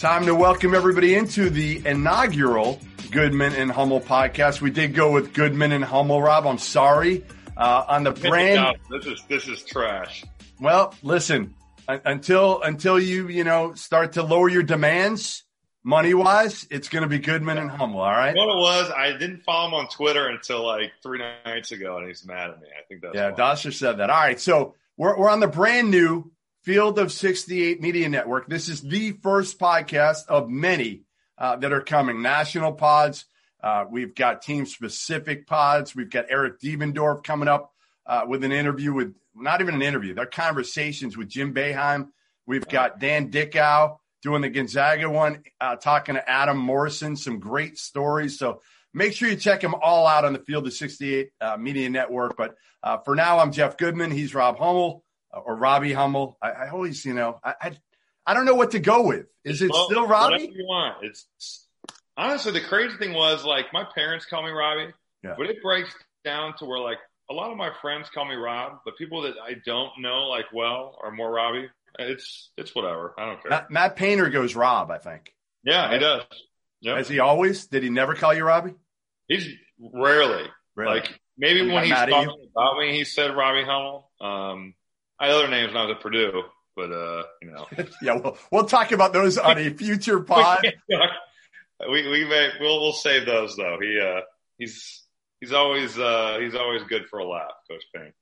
Time to welcome everybody into the inaugural Goodman and Hummel podcast. We did go with Goodman and Hummel, Rob. I'm sorry. Uh, on the brand, this is this is trash. well, listen, until until you you know start to lower your demands money wise, it's going to be Goodman and Hummel. All right. What it was, I didn't follow him on Twitter until like three nights ago, and he's mad at me. I think that's Yeah, why. Dasher said that. All right, so we're we're on the brand new Field of 68 Media Network. This is the first podcast of many uh, that are coming. National pods. Uh, we've got team specific pods. We've got Eric Diebendorf coming up uh, with an interview with not even an interview. They're conversations with Jim Boeheim. We've got Dan Dickau doing the Gonzaga one, uh, talking to Adam Morrison. Some great stories. So make sure you check them all out on the Field of 68 uh, Media Network. But uh, for now, I'm Jeff Goodman. He's Rob Hummel or Robbie Hummel. I, I always, you know, I, I I don't know what to go with. Is it Well, still Robbie? you want. It's honestly the crazy thing was like my parents call me Robbie, Yeah. but it breaks down to where like a lot of my friends call me Rob, but people that I don't know like well are more Robbie. It's it's whatever. I don't care. Matt, Matt Painter goes Rob. I think. yeah, he does. Yeah, Has he always? Did he never call you Robbie? he's rarely like maybe He when he's mad at you? talking about me, he said Robbie Hummel. Um, I other names was at Purdue, but uh, you know. yeah. Well, we'll talk about those on a future pod. we we may we'll we'll save those though. He uh he's he's always uh he's always good for a laugh, Coach Payne.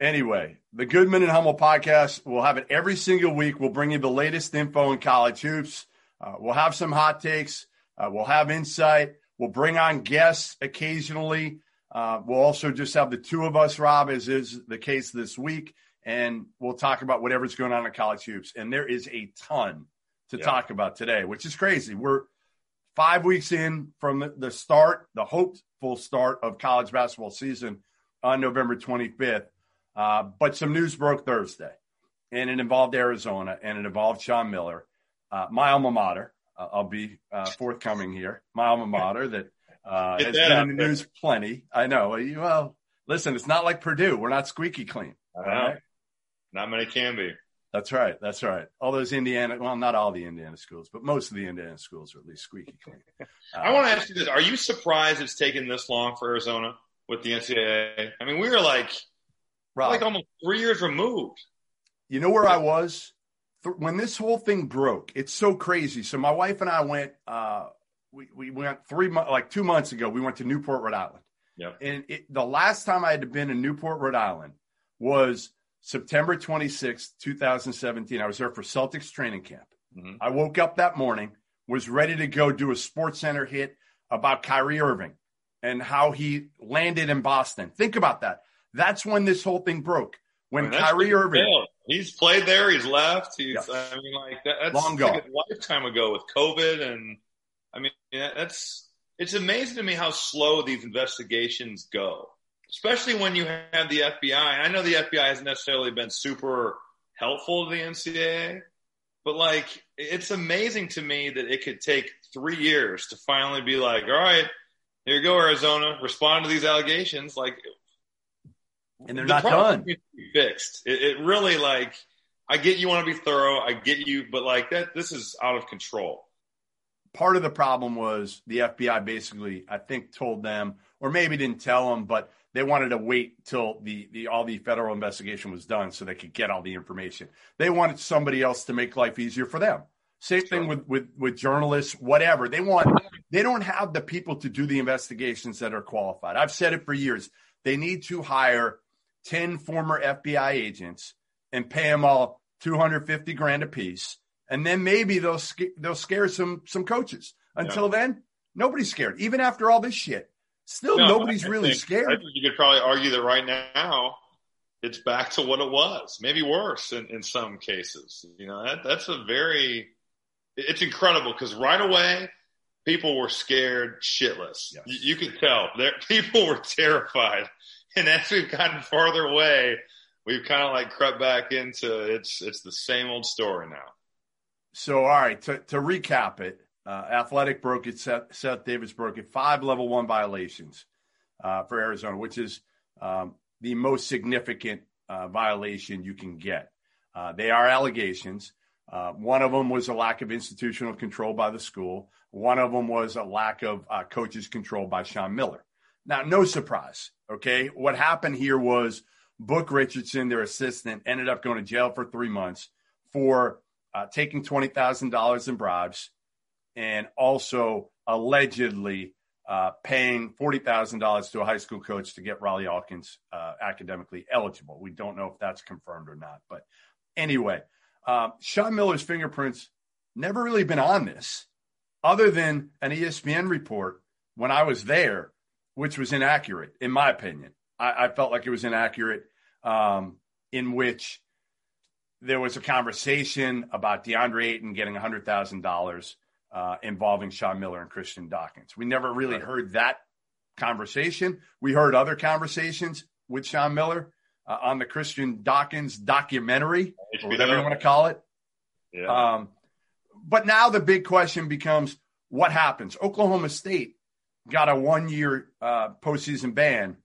Anyway, the Goodman and Hummel podcast, we'll have it every single week. We'll bring you the latest info in college hoops. Uh, we'll have some hot takes. Uh, we'll have insight. We'll bring on guests occasionally. Uh, we'll also just have the two of us, Rob, as is the case this week. And we'll talk about whatever's going on in college hoops. And there is a ton to Yeah. talk about today, which is crazy. We're five weeks in from the- start, the hopeful start of college basketball season on November 25th. Uh, but some news broke Thursday, and it involved Arizona and it involved Sean Miller, uh, my alma mater. Uh, I'll be uh, forthcoming here. My alma mater that uh, has that been in the news plenty. I know. Well, listen, it's not like Purdue. We're not squeaky clean. All right? Not many can be. That's right. That's right. All those Indiana, well, not all the Indiana schools, but most of the Indiana schools are at least squeaky clean. I want to ask you this: Are you surprised it's taken this long for Arizona with the NCAA? I mean, we were like like almost three years removed. You know where I was Th- when this whole thing broke. It's so crazy. So my wife and I went. Uh, we we went three months, like two months ago. We went to Newport, Rhode Island. Yep. And it, the last time I had been in Newport, Rhode Island, was September 26, 2017. I was there for Celtics training camp. Mhm. I woke up that morning, was ready to go do a Sports Center hit about Kyrie Irving and how he landed in Boston. Think about that. That's when this whole thing broke. When I mean, Kyrie Irving. failed. He's played there. He's left. He's. Yes. I mean, like that, that's Long like a lifetime ago with COVID, and I mean, that's. It's amazing to me how slow these investigations go, especially when you have the FBI. I know the FBI hasn't necessarily been super helpful to the NCAA, but like, it's amazing to me that it could take three years to finally be like, all right, here you go, Arizona. Respond to these allegations, like, and they're the not done. fixed. It, it really like. I get you want to be thorough. I get you, but like that, this is out of control. Part of the problem was the FBI basically, I think, told them, or maybe didn't tell them, but they wanted to wait till the, the all the federal investigation was done so they could get all the information. They wanted somebody else to make life easier for them. Same thing with, with, with journalists, whatever. They want, they don't have the people to do the investigations that are qualified. I've said it for years. They need to hire 10 former FBI agents and pay them all 250 grand a piece. And then maybe they'll, they'll scare some, some coaches. Until yeah. then, nobody's scared. Even after all this shit, still no, nobody's really think, scared. you could probably argue that right now it's back to what it was, maybe worse in, in some cases. You know, that, that's a very, it's incredible because right away people were scared shitless. Yes. You, you, could tell that people were terrified. And as we've gotten farther away, we've kind of like crept back into it's it's the same old story now. So, all right, to, to recap it, uh, Athletic broke it, Seth, Seth, Davis broke it, five level one violations uh, for Arizona, which is um, the most significant uh, violation you can get. Uh, they are allegations. Uh, one of them was a lack of institutional control by the school. One of them was a lack of uh, coaches' control by Sean Miller. Now, no surprise. Okay. What happened here was Book Richardson, their assistant, ended up going to jail for three months for taking $20,000 in bribes and also allegedly uh, paying $40,000 to a high school coach to get Rawle Alkins uh, academically eligible. We don't know if that's confirmed or not. But anyway, uh, Sean Miller's fingerprints never really been on this, other than an ESPN report when I was there, which was inaccurate, in my opinion. I, I felt like it was inaccurate, um, in which there was a conversation about DeAndre Ayton getting $100,000 uh, involving Sean Miller and Christian Dawkins. We never really heard that conversation. We heard other conversations with Sean Miller uh, on the Christian Dawkins documentary, or whatever you want to call it. Yeah. Um, but now the big question becomes what happens? Oklahoma State got a one year uh, postseason ban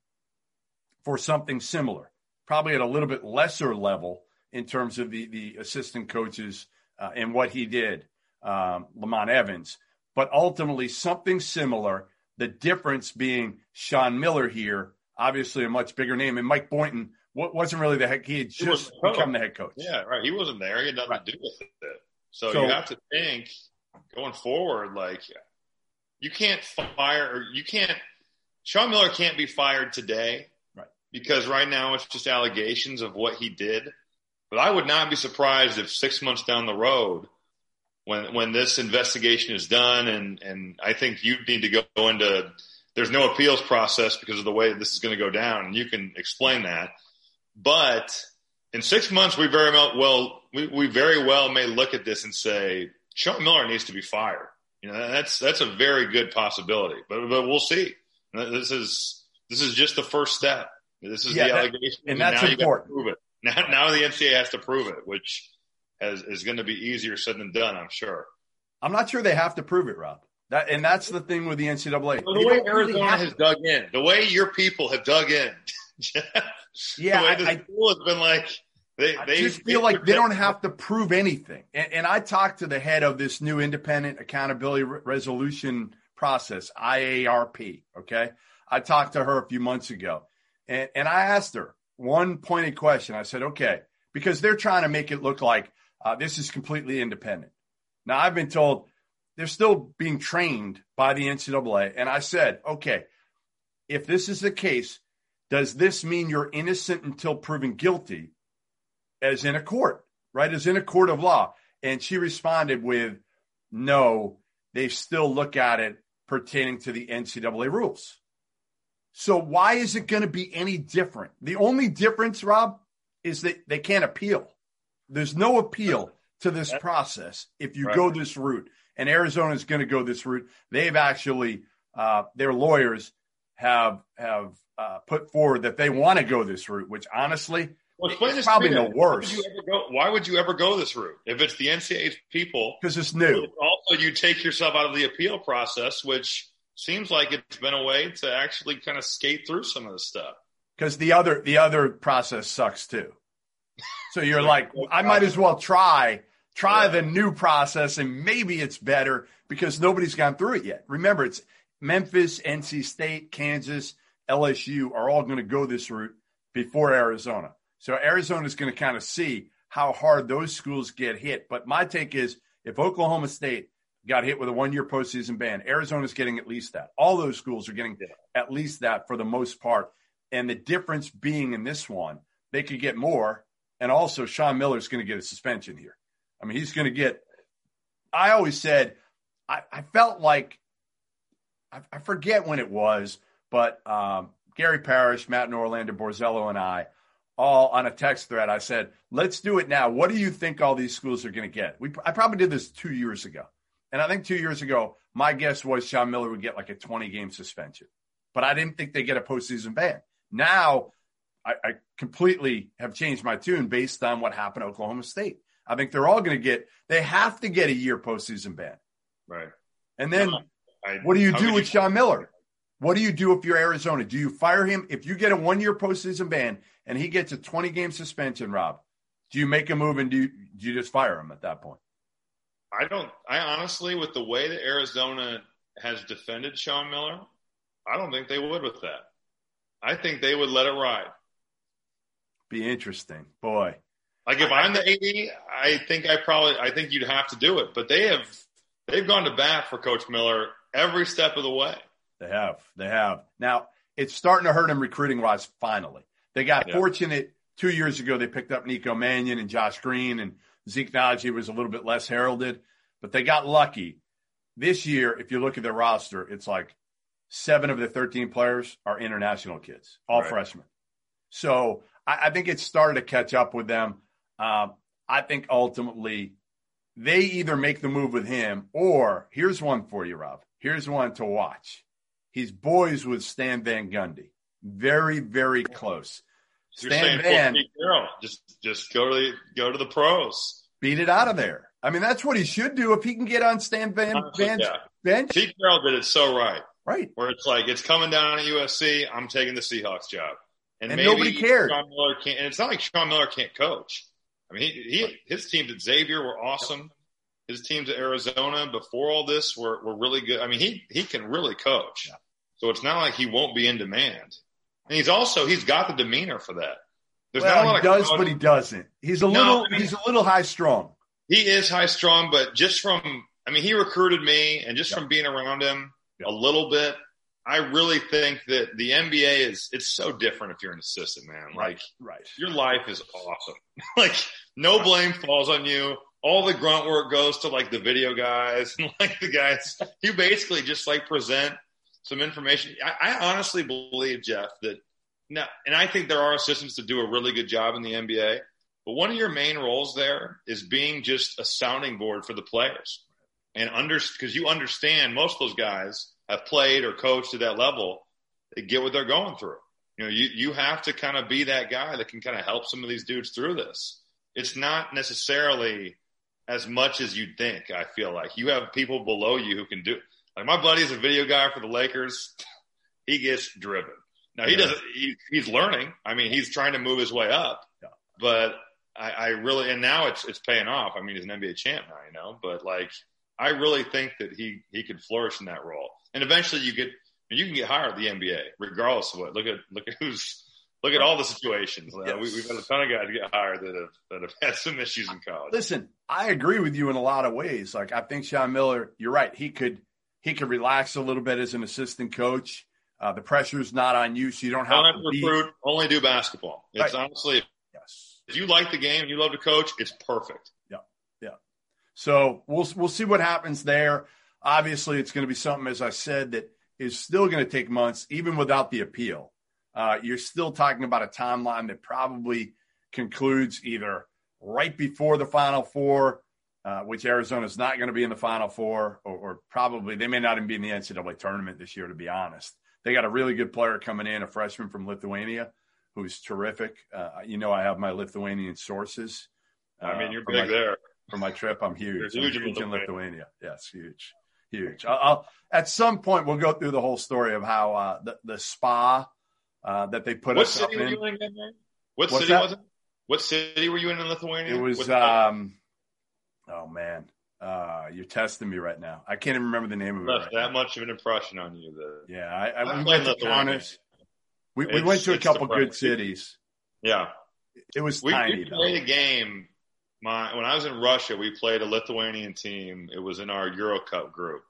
for something similar, probably at a little bit lesser level in terms of the, the assistant coaches uh, and what he did, um, Lamont Evans. But ultimately, something similar. The difference being Sean Miller here, obviously a much bigger name, and Mike Boynton wasn't really the head. He had just he become the head coach. Yeah, right. He wasn't there. He had nothing right. to do with it. So, so you have to think going forward, like you can't fire or you can't. Sean Miller can't be fired today, right? Because right now it's just allegations of what he did. But I would not be surprised if six months down the road, when when this investigation is done, and and I think you need to go into there's no appeals process because of the way this is going to go down, and you can explain that. But in six months, we very well, well we, we very well may look at this and say Sean Miller needs to be fired. You know, that's that's a very good possibility, but but we'll see. This is this is just the first step. This is yeah, the allegation, and, and that's important. prove it. Now, now the NCAA has to prove it, which has, is going to be easier said than done, I'm sure. I'm not sure they have to prove it, Rob. That, and that's the thing with the NCAA. the way Arizona really has dug in, the way your people have dug in. yeah, the way the I, school has been like, they, I they, just feel like they don't have to prove anything. And, and, I talked to the head of this new independent accountability re- resolution process, IARP. Okay. I talked to her a few months ago and, and I asked her one pointed question. I said, okay, because they're trying to make it look like uh, this is completely independent. Now, I've been told they're still being trained by the NCAA. And I said, okay, if this is the case, does this mean you're innocent until proven guilty? as in a court, right? As in a court of law. And she responded with, no, they still look at it pertaining to the NCAA rules. So why is it going to be any different? The only difference, Rob, is that they can't appeal. There's no appeal to this process if you right. go this route. And Arizona is going to go this route. They've actually, uh, their lawyers have have uh, put forward that they want to go this route, which honestly well, it's probably no worse. Why would, go, why would, you ever go this route if it's the NCAA's people? Because it's new. Also, you take yourself out of the appeal process, which seems like it's been a way to actually kind of skate through some of the stuff. Because the other the other process sucks too. So you're like, I might as well try try yeah. the new process and maybe it's better because nobody's gone through it yet. Remember, it's Memphis, NC State, Kansas, LSU are all going to go this route before Arizona. So Arizona is going to kind of see how hard those schools get hit. But my take is if Oklahoma State got hit with a one year postseason ban, Arizona's getting at least that. All those schools are getting at least that for the most part. And the difference being in this one, they could get more. And also, Sean Miller's going to get a suspension here. I mean, he's going to get. I always said, I, I felt like, I, I, forget when it was, but um, Gary Parrish, Matt Norlander, Borzello, and I all on a text thread. I said, let's do it now. What do you think all these schools are going to get? We, I probably did this two years ago. And I think two years ago, my guess was Sean Miller would get like a 20 game suspension, but I didn't think they get a postseason ban. Now I, I completely have changed my tune based on what happened at Oklahoma State. I think they're all going to get, they have to get a year postseason ban. Right. And then I, what do you do with you, Sean Miller? What do you do if you're Arizona? Do you fire him? If you get a one year postseason ban and he gets a 20 game suspension, Rob, do you make a move and do you, do you just fire him at that point? I don't, I honestly, with the way that Arizona has defended Sean Miller, I don't think they would with that. I think they would let it ride. Be interesting. Boy. Like if I'm the AD, I think I probably, I think you'd have to do it, but they have, they've gone to bat for Coach Miller every step of the way. They have. They have. Now, it's starting to hurt them recruiting wise, finally. They got yeah. fortunate two years ago. They picked up Nico Mannion and Josh Green, and Zeke Nnaji was a little bit less heralded, but they got lucky. This year, if you look at their roster, it's like seven of the 13 players are international kids, all right. freshmen. So I, I, think it's started to catch up with them. Um, I think ultimately they either make the move with him or here's one for you, Rob. Here's one to watch. He's boys with Stan Van Gundy. Very, very close. You're Stan Van, just just go to the, go to the pros. Beat it out of there. I mean, that's what he should do if he can get on Stan Van Van's yeah. bench. Pete Carroll did it so right. Right. Where it's like it's coming down at USC. I'm taking the Seahawks job, and, and nobody cared. Sean Miller can't, and it's not like Sean Miller can't coach. I mean, he, he his teams at Xavier were awesome. His teams at Arizona before all this were, were really good. I mean, he he can really coach. So it's not like he won't be in demand. And he's also he's got the demeanor for that. There's well, not a lot he does, but he doesn't. He's a no, little I mean, he's a little high strong. He is high strong, but just from I mean, he recruited me, and just from being around him a little bit, I really think that the NBA is it's so different if you're an assistant, man. Like, right, your life is awesome. like, no blame falls on you. All the grunt work goes to like the video guys and like the guys. You basically just like present some information. I, I honestly believe, Jeff, that now, and I think there are assistants that do a really good job in the NBA, but one of your main roles there is being just a sounding board for the players and under, cause you understand most of those guys have played or coached at that level. They get what they're going through. You know, you, you have to kind of be that guy that can kind of help some of these dudes through this. It's not necessarily as much as you'd think. I feel like you have people below you who can do like my buddy's a video guy for the Lakers. He gets driven. Now he doesn't. He, he's learning. I mean, he's trying to move his way up. Yeah. But I, I really and now it's it's paying off. I mean, he's an NBA champ now, you know. But like, I really think that he he could flourish in that role. And eventually, you get you can get hired at the NBA, regardless of what. Look at look at who's look at all the situations. Yes. Uh, we, have had a ton of guys get hired that have that have had some issues in college. Listen, I agree with you in a lot of ways. Like I think Sean Miller, you're right. He could he could relax a little bit as an assistant coach. Uh, the pressure's not on you, so you don't have, don't to, recruit. Only do basketball. It's right. honestly, yes. If you like the game and you love to coach, it's perfect. Yeah, yeah. So we'll we'll see what happens there. Obviously, it's going to be something, as I said, that is still going to take months, even without the appeal. Uh, you're still talking about a timeline that probably concludes either right before the Final Four uh, which Arizona is not going to be in the Final Four, or, or, probably they may not even be in the NCAA tournament this year, to be honest. They got a really good player coming in, a freshman from Lithuania, who's terrific. Uh, you know, I have my Lithuanian sources. I mean, you're uh, big my, there. For my trip, I'm huge. huge, I'm huge in Lithuania. Lithuania. Yes, huge. Huge. I'll, I'll, at some point we'll go through the whole story of how uh, the the spa uh, that they put what us city up were in. you in? What What's city that? was it? What city were you in in Lithuania? It was um, oh man, uh, you're testing me right now. I can't even remember the name of it. left Right that now. much of an impression on you. though. Yeah, I, I, I we went to. Kaunas. We, we went to a couple good cities. yeah, It was we, tiny. we though. played a game. My when I was in Russia, we played a Lithuanian team. It was in our Euro Cup group,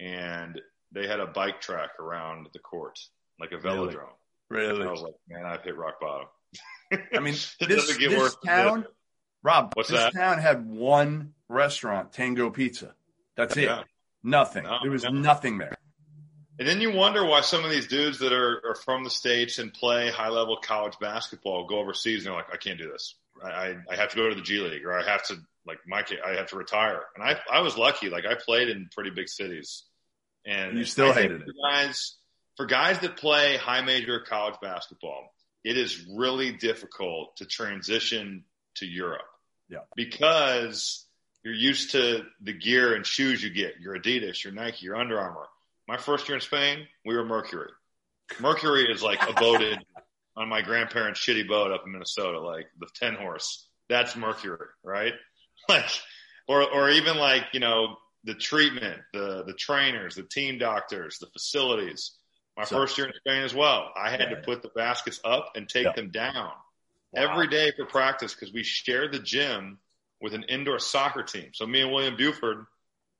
and they had a bike track around the court, like a velodrome. Really? And I was like, man, I've hit rock bottom. I mean, this, this town. Rob, What's this that? town had one restaurant, Tango Pizza. That's it. Yeah. Nothing. No, there was no. nothing there. And then you wonder why some of these dudes that are, are from the states and play high level college basketball go overseas and they're like, I can't do this. I, I, have to go to the G League or I have to like my kid, I have to retire. And I I was lucky. Like I played in pretty big cities, and You still I hated it. for guys for guys that play high major college basketball. It is really difficult to transition to Europe. Yeah. because you're used to the gear and shoes you get. Your Adidas, your Nike, your Under Armour. My first year in Spain, we were Mercury. Mercury is like a boated on my grandparents' shitty boat up in Minnesota, like the ten horse. That's Mercury, right? Like, or or even like you know the treatment, the the trainers, the team doctors, the facilities. My So- first year in Spain as well. I had Yeah. to put the baskets up and take Yeah. them down Wow. every day for practice because we shared the gym with an indoor soccer team. So me and William Buford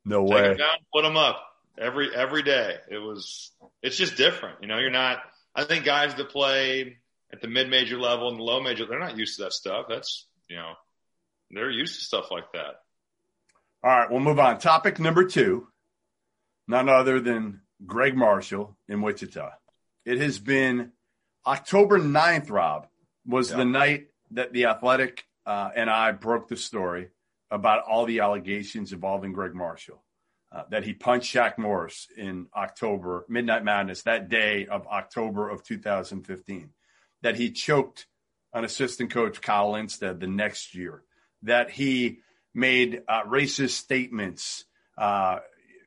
No take way. them down, put them up every every day. It was it's just different. You know, you're not. I think guys that play at the mid major level and the low major, they're not used to that stuff. That's you know, they're used to stuff like that. All right, we'll move on. Topic number two, none other than Greg Marshall in Wichita. It has been October 9th, Rob, was Yeah. the night that the athletic uh, and I broke the story about all the allegations involving Greg Marshall. Uh, that he punched Shaq Morris in October, Midnight Madness, that day of October of 2015. That he choked an assistant coach, Kyle Lindsted, the next year. That he made uh, racist statements. Uh,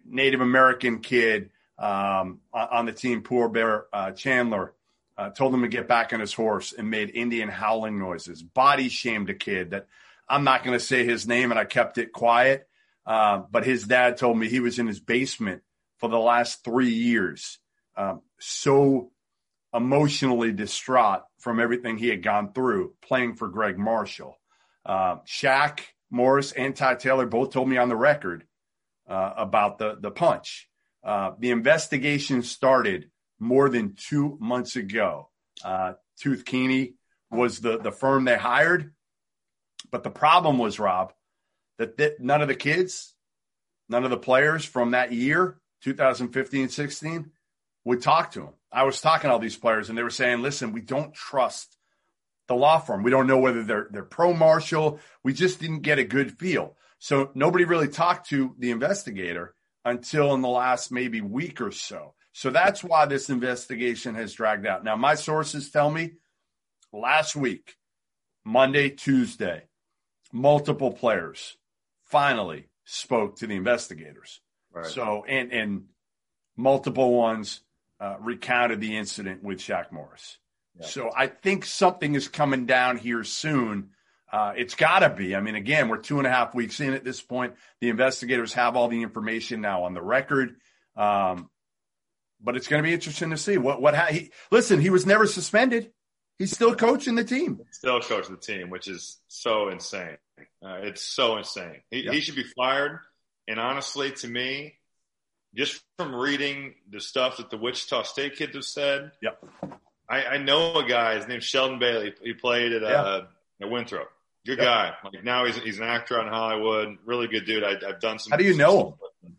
Native American kid um, on on the team, Poor Bear uh, Chandler, uh, told him to get back on his horse and made Indian howling noises. Body shamed a kid that I'm not going to say his name, and I kept it quiet. Uh, but his dad told me he was in his basement for the last three years, um, so emotionally distraught from everything he had gone through playing for Greg Marshall. Uh, Shaq Morris and Ty Taylor both told me on the record uh, about the the punch. Uh, the investigation started more than two months ago. Uh, Tooth Keeney was the the firm they hired, but the problem was Rob that th- none of the kids, none of the players from that year, 2015-16, would talk to him. I was talking to all these players, and they were saying, "Listen, we don't trust." the law firm. We don't know whether they're they're pro Marshall. We just didn't get a good feel. So nobody really talked to the investigator until in the last maybe week or so. So that's why this investigation has dragged out. Now my sources tell me last week, Monday, Tuesday, multiple players finally spoke to the investigators. Right. So and and multiple ones uh, recounted the incident with Shaq Morris. Yeah. So I think something is coming down here soon. Uh, it's got to be. I mean, again, we're two and a half weeks in at this point. The investigators have all the information now on the record. Um, but it's going to be interesting to see what what ha- he listen. He was never suspended. He's still coaching the team. Still coach the team, which is so insane. Uh, it's so insane. He, Yeah. he should be fired. And honestly, to me, just from reading the stuff that the Wichita State kids have said, Yep. I, I know a guy. His name's Sheldon Bailey. He played at uh, at Winthrop. Good Yep. guy. Like now he's he's an actor on Hollywood. Really good dude. I, I've done some. How do you know him?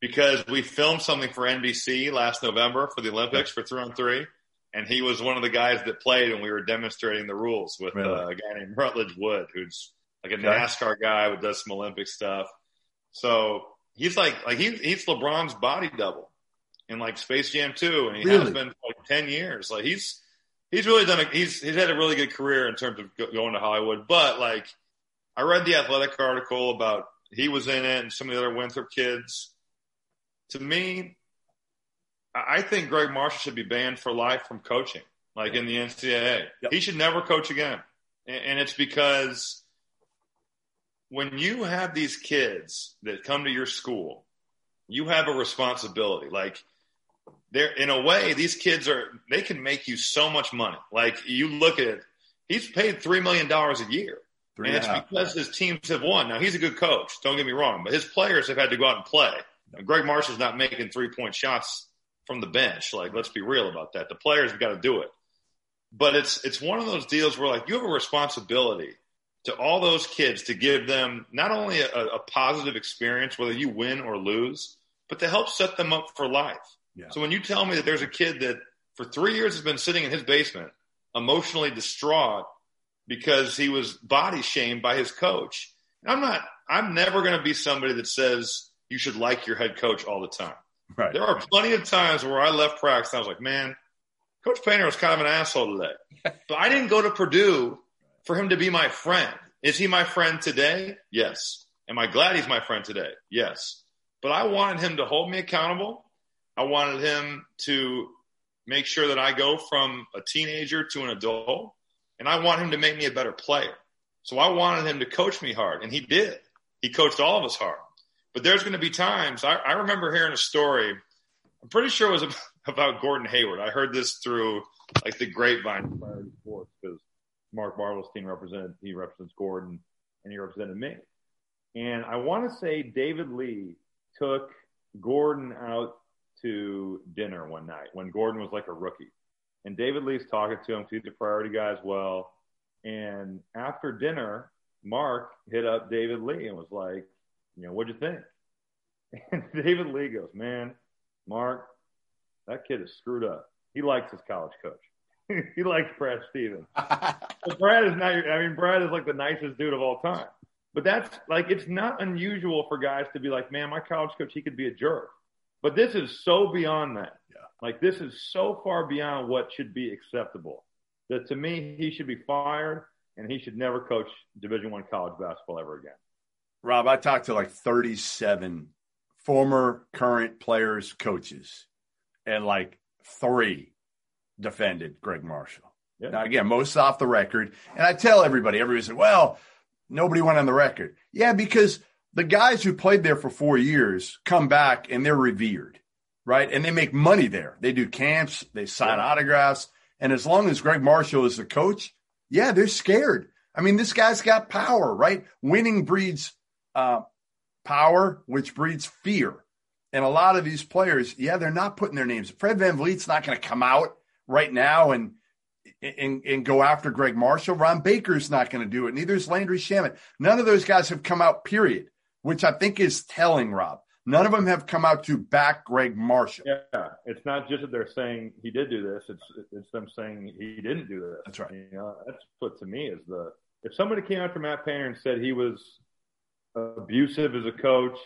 Because we filmed something for NBC last November for the Olympics for three on three, and he was one of the guys that played, and we were demonstrating the rules with Really? uh, a guy named Rutledge Wood, who's like a. NASCAR guy who does some Olympic stuff. So he's like like he's he's LeBron's body double in like Space Jam 2, and he has Really? been for like ten years. Like he's he's really done a, he's he's had a really good career in terms of go- going to Hollywood. But like I read the athletic article about he was in it and some of the other Winthrop kids. to me, I think Greg Marshall should be banned for life from coaching, like in the NCAA. Yep. He should never coach again. And it's because when you have these kids that come to your school, you have a responsibility. Like, they're in a way, these kids are, they can make you so much money. Like, you look at he's paid $3 million a year. Three and, it's because his teams have won. Now, he's a good coach, don't get me wrong, but his players have had to go out and play. Gregg Marshall's not making three point shots from the bench. Like, let's be real about that. The players have got to do it. But it's it's one of those deals where like you have a responsibility to all those kids to give them not only a, a positive experience, whether you win or lose, but to help set them up for life. Yeah. So when you tell me that there's a kid that for three years has been sitting in his basement, emotionally distraught because he was body shamed by his coach, I'm not. I'm never going to be somebody that says you should like your head coach all the time. Right. There are plenty of times where I left practice and I was like, man, Coach Painter was kind of an asshole today. but I didn't go to Purdue for him to be my friend. Is he my friend today? Yes. Am I glad he's my friend today? Yes. But I wanted him to hold me accountable. I wanted him to make sure that I go from a teenager to an adult. And I want him to make me a better player. So I wanted him to coach me hard. And he did. He coached all of us hard. But there's going to be times, I, I remember hearing a story, I'm pretty sure it was about Gordon Hayward. I heard this through like the grapevine prior to sports because Mark Bartelstein represented, he represents Gordon and he represented me. And I want to say David Lee took Gordon out to dinner one night when Gordon was like a rookie. And David Lee's talking to him, he's a priority guy as well. And after dinner, Mark hit up David Lee and was like, you know, what'd you think? And David Lee goes, man, Mark, that kid is screwed up. He likes his college coach. he likes Brad Stevens. but Brad is not, I mean, Brad is like the nicest dude of all time. But that's like, it's not unusual for guys to be like, man, my college coach, he could be a jerk. But this is so beyond that. Yeah. Like, this is so far beyond what should be acceptable that to me, he should be fired and he should never coach Division One college basketball ever again. Rob, I talked to like 37 former, current players, coaches, and like three defended Greg Marshall. Yeah. Now, again, most off the record. And I tell everybody, everybody said, well, nobody went on the record. Yeah, because the guys who played there for four years come back and they're revered, right? And they make money there. They do camps, they sign yeah. autographs. And as long as Greg Marshall is the coach, yeah, they're scared. I mean, this guy's got power, right? Winning breeds uh, power, which breeds fear. And a lot of these players, yeah, they're not putting their names. Fred Van VanVleet's not going to come out right now and, and and go after Greg Marshall. Ron Baker's not going to do it. Neither is Landry Shamet. None of those guys have come out, period, which I think is telling, Rob. None of them have come out to back Greg Marshall. Yeah, it's not just that they're saying he did do this; it's it's them saying he didn't do this. That's right. You know, that's what to me is the if somebody came out to Matt Painter and said he was abusive as a coach,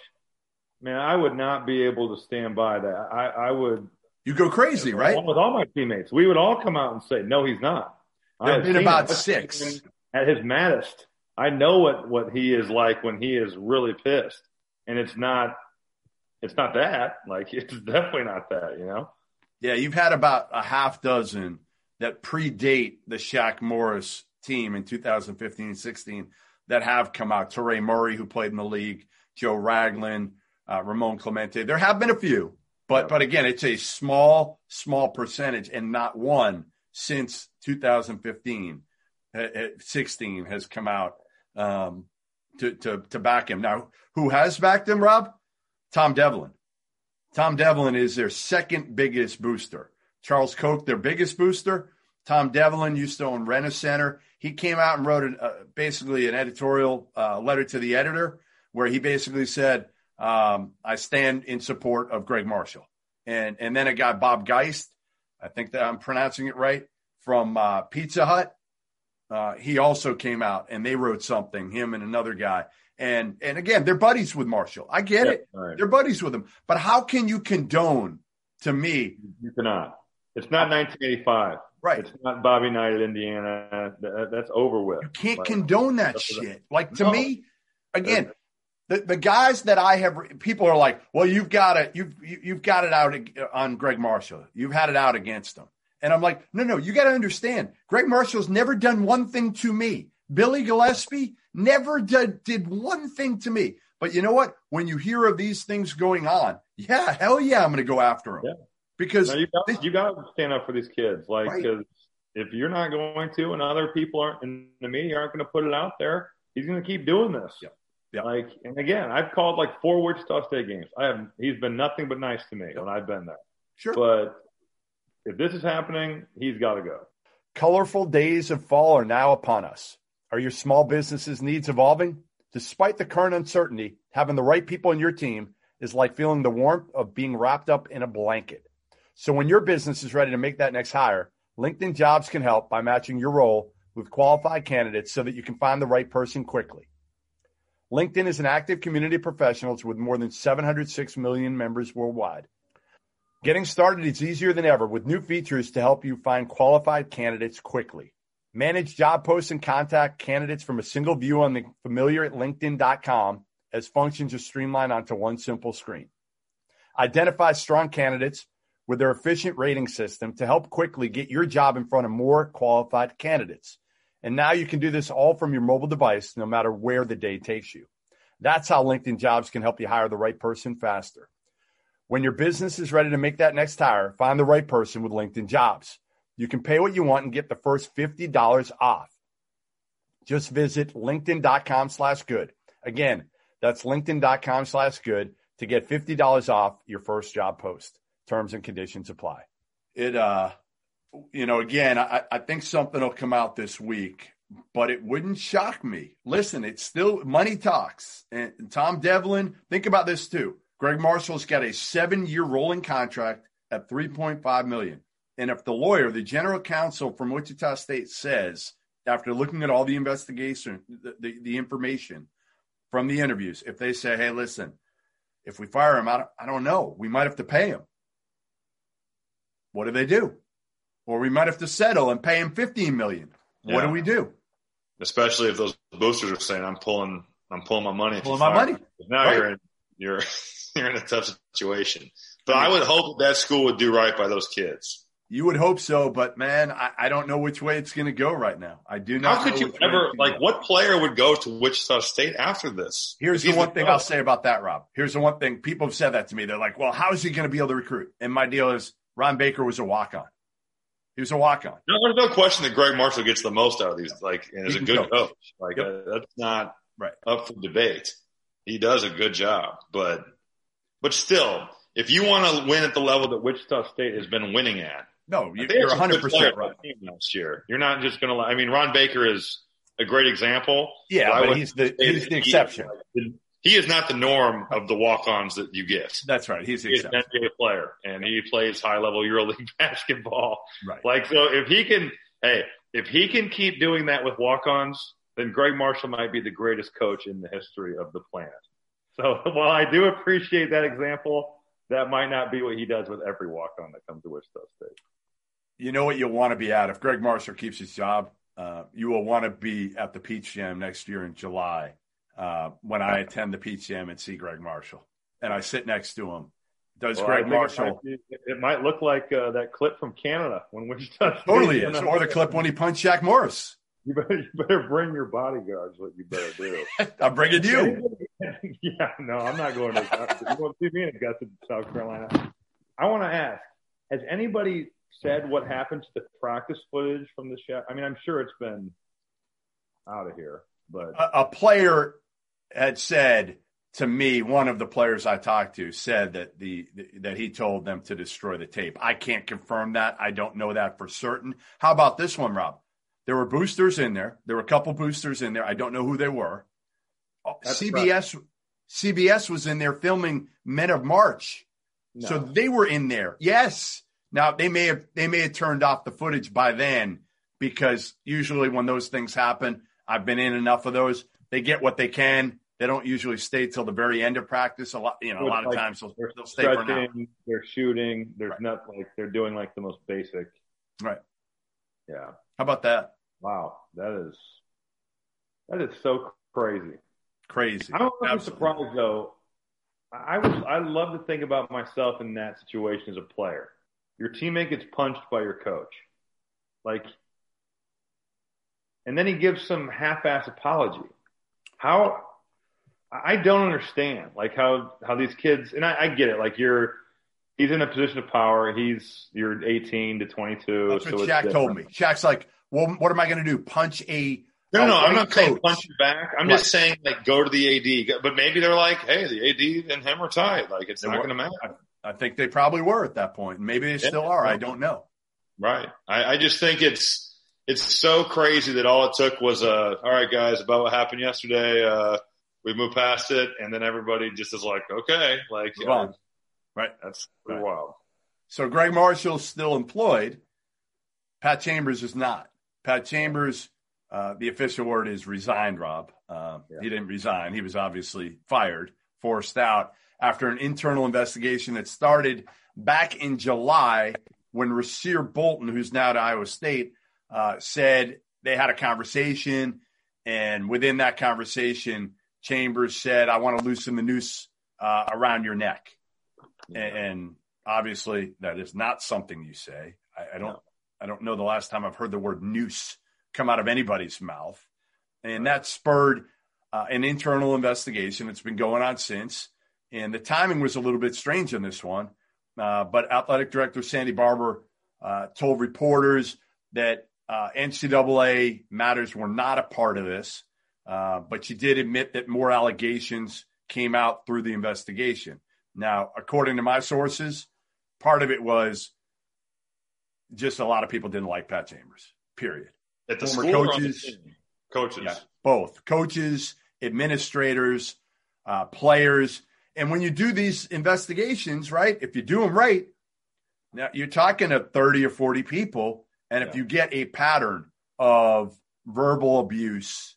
man, I would not be able to stand by that. I, I would. You go crazy, right? With all my teammates, we would all come out and say, "No, he's not." There've been about six at his maddest. I know what what he is like when he is really pissed, and it's not. It's not that. Like it's definitely not that. You know. Yeah, you've had about a half dozen that predate the Shaq Morris team in 2015 16 that have come out. Toure Murray, who played in the league, Joe Ragland, uh, Ramon Clemente. There have been a few, but but again, it's a small small percentage, and not one since 2015, uh, 16 has come out um, to, to to back him. Now, who has backed him, Rob? Tom Devlin. Tom Devlin is their second biggest booster. Charles Koch, their biggest booster. Tom Devlin used to own Rent-A-Center. He came out and wrote an, uh, basically an editorial uh, letter to the editor where he basically said, um, I stand in support of Greg Marshall. And, and then a guy, Bob Geist, I think that I'm pronouncing it right, from uh, Pizza Hut. Uh, he also came out and they wrote something, him and another guy. And, and again, they're buddies with Marshall. I get it. Right. They're buddies with him. But how can you condone to me? You cannot. It's not 1985. Right. It's not Bobby Knight at Indiana. That's over with. You can't like, condone that shit. Like to no. me, again, the, the guys that I have, people are like, well, you've got it, you've you've got it out on Greg Marshall. You've had it out against him, and I'm like, no, no, you got to understand, Greg Marshall's never done one thing to me. Billy Gillispie never did did one thing to me. But you know what? When you hear of these things going on, yeah, hell yeah, I'm going to go after them. Yeah. Because no, you got this, you got to stand up for these kids, like because right. if you're not going to, and other people aren't in the media aren't going to put it out there, he's going to keep doing this. Yeah. Like, and again, I've called like four Wichita State games. I have, he's been nothing but nice to me when I've been there. Sure. But if this is happening, he's got to go. Colorful days of fall are now upon us. Are your small business's needs evolving? Despite the current uncertainty, having the right people in your team is like feeling the warmth of being wrapped up in a blanket. So when your business is ready to make that next hire, LinkedIn Jobs can help by matching your role with qualified candidates so that you can find the right person quickly. LinkedIn is an active community of professionals with more than 706 million members worldwide. Getting started is easier than ever with new features to help you find qualified candidates quickly. Manage job posts and contact candidates from a single view on the familiar at LinkedIn.com as functions are streamlined onto one simple screen. Identify strong candidates with their efficient rating system to help quickly get your job in front of more qualified candidates. And now you can do this all from your mobile device, no matter where the day takes you. That's how LinkedIn jobs can help you hire the right person faster. When your business is ready to make that next hire, find the right person with LinkedIn jobs. You can pay what you want and get the first $50 off. Just visit LinkedIn.com slash good. Again, that's LinkedIn.com slash good to get $50 off your first job post. Terms and conditions apply. It, uh, you know, again, I, I think something will come out this week, but it wouldn't shock me. Listen, it's still money talks. And Tom Devlin, think about this too. Greg Marshall's got a seven year rolling contract at 3.5 million. And if the lawyer, the general counsel from Wichita State says, after looking at all the investigation, the, the, the information from the interviews, if they say, hey, listen, if we fire him, I don't, I don't know. We might have to pay him. What do they do? Or we might have to settle and pay him 15 million. Yeah. What do we do? Especially if those boosters are saying, "I'm pulling, I'm pulling my money." Pulling my money. Now right. you're in, you're, you're in a tough situation. But I would hope that school would do right by those kids. You would hope so, but man, I, I don't know which way it's going to go right now. I do not. How could you ever like? What player would go to Wichita State after this? Here's the one thing I'll say about that, Rob. Here's the one thing people have said that to me. They're like, "Well, how is he going to be able to recruit?" And my deal is, Ron Baker was a walk on. He was a walk on. No, there's no question that Greg Marshall gets the most out of these. Like, and is a good coach. coach. Like, yep. uh, that's not right. up for debate. He does a good job, but but still, if you want to win at the level that Wichita State has been winning at, no, you're 100 percent right. Last year, you're not just going to. I mean, Ron Baker is a great example. Yeah, but, but he's the he's the exception. He, he is not the norm of the walk-ons that you get. That's right. He's, he's an NBA player, and he plays high-level EuroLeague basketball. Right. Like so, if he can, hey, if he can keep doing that with walk-ons, then Greg Marshall might be the greatest coach in the history of the planet. So while I do appreciate that example, that might not be what he does with every walk-on that comes to Wichita State. You know what you'll want to be at if Greg Marshall keeps his job. Uh, you will want to be at the Peach Jam next year in July uh, when I attend the Jam and see Greg Marshall, and I sit next to him. Does well, Gregg Marshall? It might, it might, look like uh, that clip from Canada when Wichita. Totally is, or the clip when he punched Shaq Morris. You better, you better bring your bodyguards. What you better do. I'm bringing you. yeah, no, I'm not going to. You want to see me in Augusta, South Carolina? I want to ask: Has anybody said what happened to the practice footage from the Shaq? I mean, I'm sure it's been out of here, but a, a player had said to me, one of the players I talked to said that the, that he told them to destroy the tape. I can't confirm that. I don't know that for certain. How about this one, Rob? There were boosters in there. There were a couple boosters in there. I don't know who they were. Oh, That's CBS right. CBS was in there filming Men of March. No. So they were in there. Yes. Now they may have they may have turned off the footage by then because usually when those things happen, I've been in enough of those they get what they can. They don't usually stay till the very end of practice. A lot, you know, a lot of times they'll, they'll stay for now. They're shooting. There's right. not like they're doing like the most basic. Right. Yeah. How about that? Wow, that is that is so crazy. Crazy. I don't be surprised though. I was I love to think about myself in that situation as a player. Your teammate gets punched by your coach. Like and then he gives some half-ass apology. How I don't understand like how how these kids and I, I get it like you're he's in a position of power he's you're 18 to 22 that's what Shaq told me. Shaq's like well what am I going to do punch a no no I'm not coach. saying punch you back. I'm right. just saying like go to the AD but maybe they're like hey the AD and him are tied. Like it's they not going to matter. I, I, think they probably were at that point. Maybe they yeah, still are. I don't know. Right. I, I just think it's it's so crazy that all it took was a uh, all right guys about what happened yesterday uh we move past it, and then everybody just is like, okay, like, uh, right? That's right. wild. So Gregg Marshall's still employed. Pat Chambers is not. Pat Chambers, uh, the official word is resigned. Rob, uh, yeah. he didn't resign. He was obviously fired, forced out after an internal investigation that started back in July when Rasir Bolton, who's now at Iowa State, uh, said they had a conversation, and within that conversation, Chambers said, I want to loosen the noose uh, around your neck. Yeah. And, obviously that is not something you say. I, I don't, no. I don't know the last time I've heard the word noose come out of anybody's mouth. And that spurred uh, an internal investigation. It's been going on since. And the timing was a little bit strange in this one. Uh, but athletic director Sandy Barbour uh, told reporters that uh, NCAA matters were not a part of this. Uh, but she did admit that more allegations came out through the investigation. Now, according to my sources, part of it was just a lot of people didn't like Pat Chambers. Period. At the Former school coaches, coaches, yeah, both coaches, administrators, uh, players, and when you do these investigations, right? If you do them right, now you're talking to thirty or forty people, and if yeah. you get a pattern of verbal abuse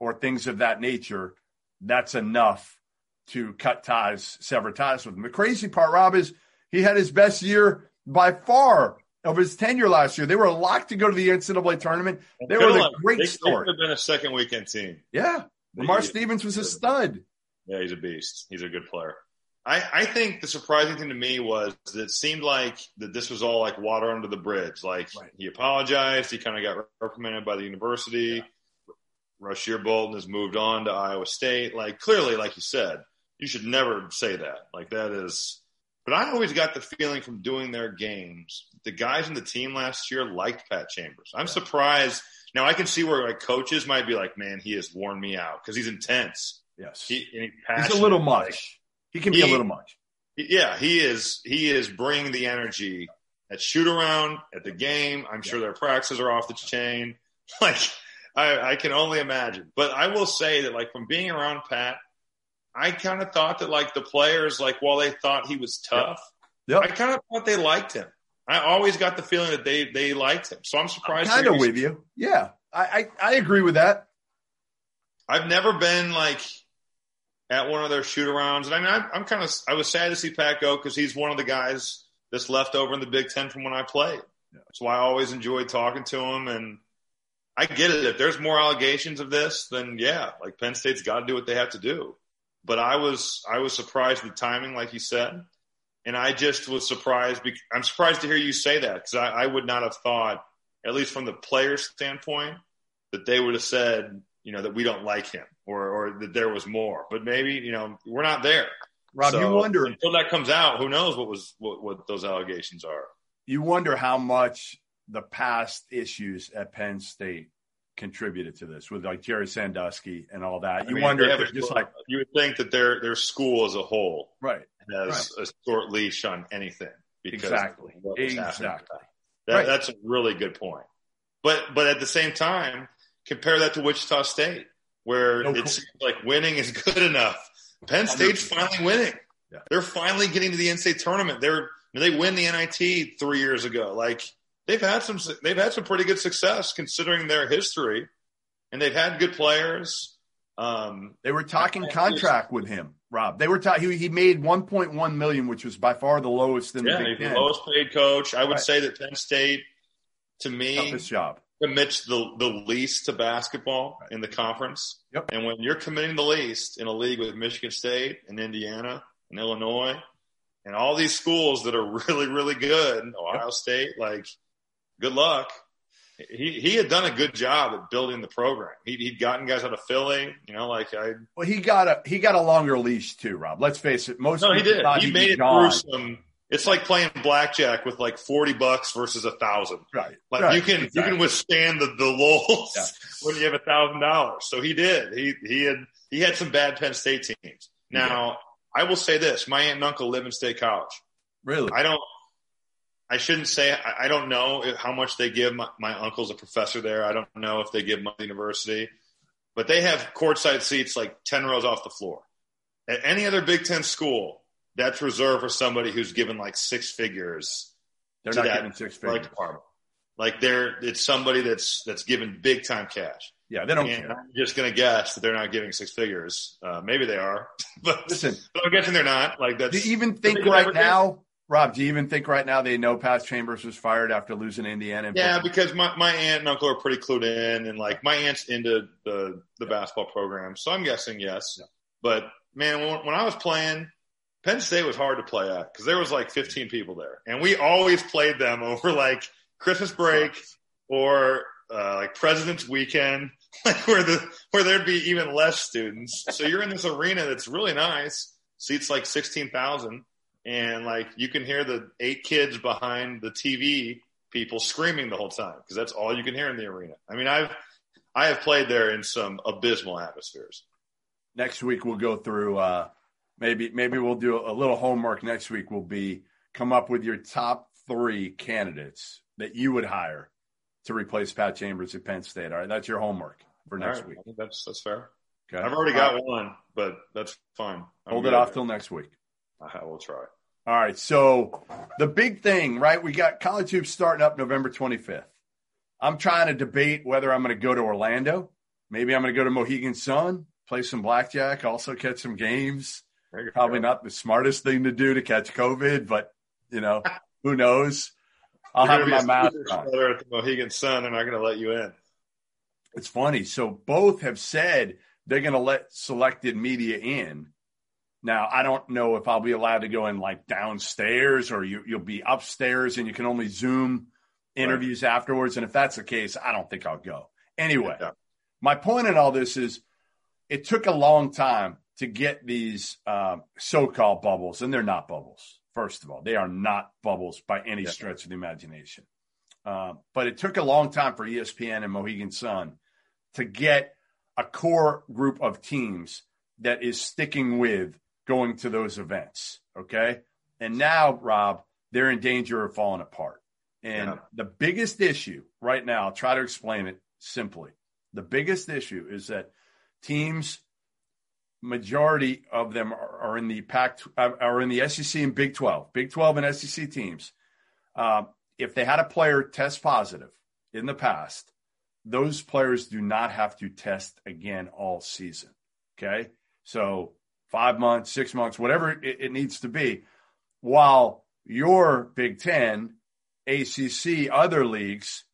or things of that nature, that's enough to cut ties, sever ties with him. The crazy part, Rob, is he had his best year by far of his tenure last year. They were locked to go to the NCAA tournament. They were the uh, great they, story. They could have been a second weekend team. Yeah. Lamar Stevens was a stud. Yeah, he's a beast. He's a good player. I, I think the surprising thing to me was that it seemed like that this was all like water under the bridge. Like right. he apologized. He kind of got reprimanded by the university. Yeah. Bolton has moved on to Iowa State. Like clearly, like you said, you should never say that. Like that is. But I always got the feeling from doing their games, the guys in the team last year liked Pat Chambers. I'm surprised. Now I can see where like coaches might be like, "Man, he has worn me out because he's intense." Yes, he, he's a little much. He can be he, a little much. Yeah, he is. He is bringing the energy at shoot around at the game. I'm yeah. sure their practices are off the chain. Like I, I can only imagine. But I will say that, like, from being around Pat, I kind of thought that, like, the players, like, while they thought he was tough, yep. Yep. I kind of thought they liked him. I always got the feeling that they they liked him. So I'm surprised. Kind of with you, yeah. I, I I agree with that. I've never been like at one of their shoot arounds, and I mean, I'm, I'm kind of I was sad to see Pat go because he's one of the guys that's left over in the Big Ten from when I played. Yeah. Why I always enjoyed talking to him and I get it. If there's more allegations of this, then yeah, like Penn State's got to do what they have to do. But I was I was surprised with timing, like you said, and I just was surprised. Because, I'm surprised to hear you say that because I, I would not have thought, at least from the player's standpoint, that they would have said, you know, that we don't like him or or that there was more. But maybe you know we're not there. Rob, so, you wonder until that comes out. Who knows what was what, what those allegations are? You wonder how much the past issues at Penn State contributed to this with like Jerry Sandusky and all that. You I mean, wonder if just like you would think that their their school as a whole right has right. a short leash on anything. exactly. Exactly. That, right. That's a really good point. But but at the same time, compare that to Wichita State, where no, it seems like winning is good enough. Penn State's finally winning. Yeah. They're finally getting to the NCAA tournament. They're they win the NIT three years ago. Like they've had some they've had some pretty good success considering their history, and they've had good players. Um, they were talking contract with him, Rob. They were talking. He, he made 1.1 million, which was by far the lowest in yeah, the Big Ten. the lowest paid coach. I would right. say that Penn State, to me, toughest job. Commits the the least to basketball in the conference. Yep. And when you're committing the least in a league with Michigan State and Indiana and Illinois and all these schools that are really really good, Ohio yep. State, like good luck. He he had done a good job at building the program. He, he'd gotten guys out of Philly, you know, like I. Well, he got a he got a longer leash too, Rob. Let's face it. Most no, he did. He made it gone. through some it's like playing blackjack with like 40 bucks versus a thousand. Right. Like right. you can, exactly. you can withstand the, the lulls yeah. when you have a thousand dollars. So he did. He, he had, he had some bad Penn State teams. Now yeah. I will say this, my aunt and uncle live in state college. Really? I don't, I shouldn't say, I, I don't know how much they give. My, my uncle's a professor there. I don't know if they give money to university, but they have courtside seats like 10 rows off the floor. At any other Big Ten school, that's reserved for somebody who's given like six figures. They're not giving six figures. Department. Like they're, it's somebody that's that's given big time cash. Yeah, they don't and care. I'm just gonna guess that they're not giving six figures. Uh, maybe they are, but listen, but I'm guessing they're not. Like that's. Do you even think right now, Rob? Do you even think right now they know Pat Chambers was fired after losing Indiana? yeah, because my, my aunt and uncle are pretty clued in, and like my aunt's into the the basketball program, so I'm guessing yes. Yeah. But man, when, when I was playing, Penn State was hard to play at because there was like 15 people there, and we always played them over like Christmas break or uh, like President's Weekend, like where the where there'd be even less students. So you're in this arena that's really nice, seats like 16,000, and like you can hear the eight kids behind the TV people screaming the whole time because that's all you can hear in the arena. I mean, I've I have played there in some abysmal atmospheres. Next week we'll go through. Uh maybe maybe we'll do a little homework next week will be come up with your top three candidates that you would hire to replace Pat Chambers at Penn State. All right, that's your homework for next right. week. that's that's fair. Okay. I've already got one, but that's fine. I'm Hold it off till next week. I will try. All right. So the big thing, right? We got college hoops starting up November 25th. I'm trying to debate whether I'm going to go to Orlando. Maybe I'm going to go to Mohegan Sun, play some blackjack, also catch some games. Probably go. not the smartest thing to do to catch COVID, but you know, who knows? I'll have my mask on. At the Mohegan Sun, they're not going to let you in. It's funny. So both have said they're going to let selected media in. Now, I don't know if I'll be allowed to go in like downstairs or you, will be upstairs and you can only Zoom interviews right. afterwards. And if that's the case, I don't think I'll go. Anyway, yeah. my point in all this is it took a long time to get these um, so-called bubbles, and they're not bubbles. First of all, they are not bubbles by any yeah. stretch of the imagination. Uh, but it took a long time for ESPN and Mohegan Sun to get a core group of teams that is sticking with going to those events. Okay. And now, Rob, they're in danger of falling apart. And yeah. the biggest issue right now, I'll try to explain it simply. The biggest issue is that teams majority of them are, are in the Pac are in the SEC and Big 12, Big 12 and SEC teams. Uh, if they had a player test positive in the past, those players do not have to test again all season. Okay, so five months, six months, whatever it, it needs to be. While your Big Ten, ACC, other leagues,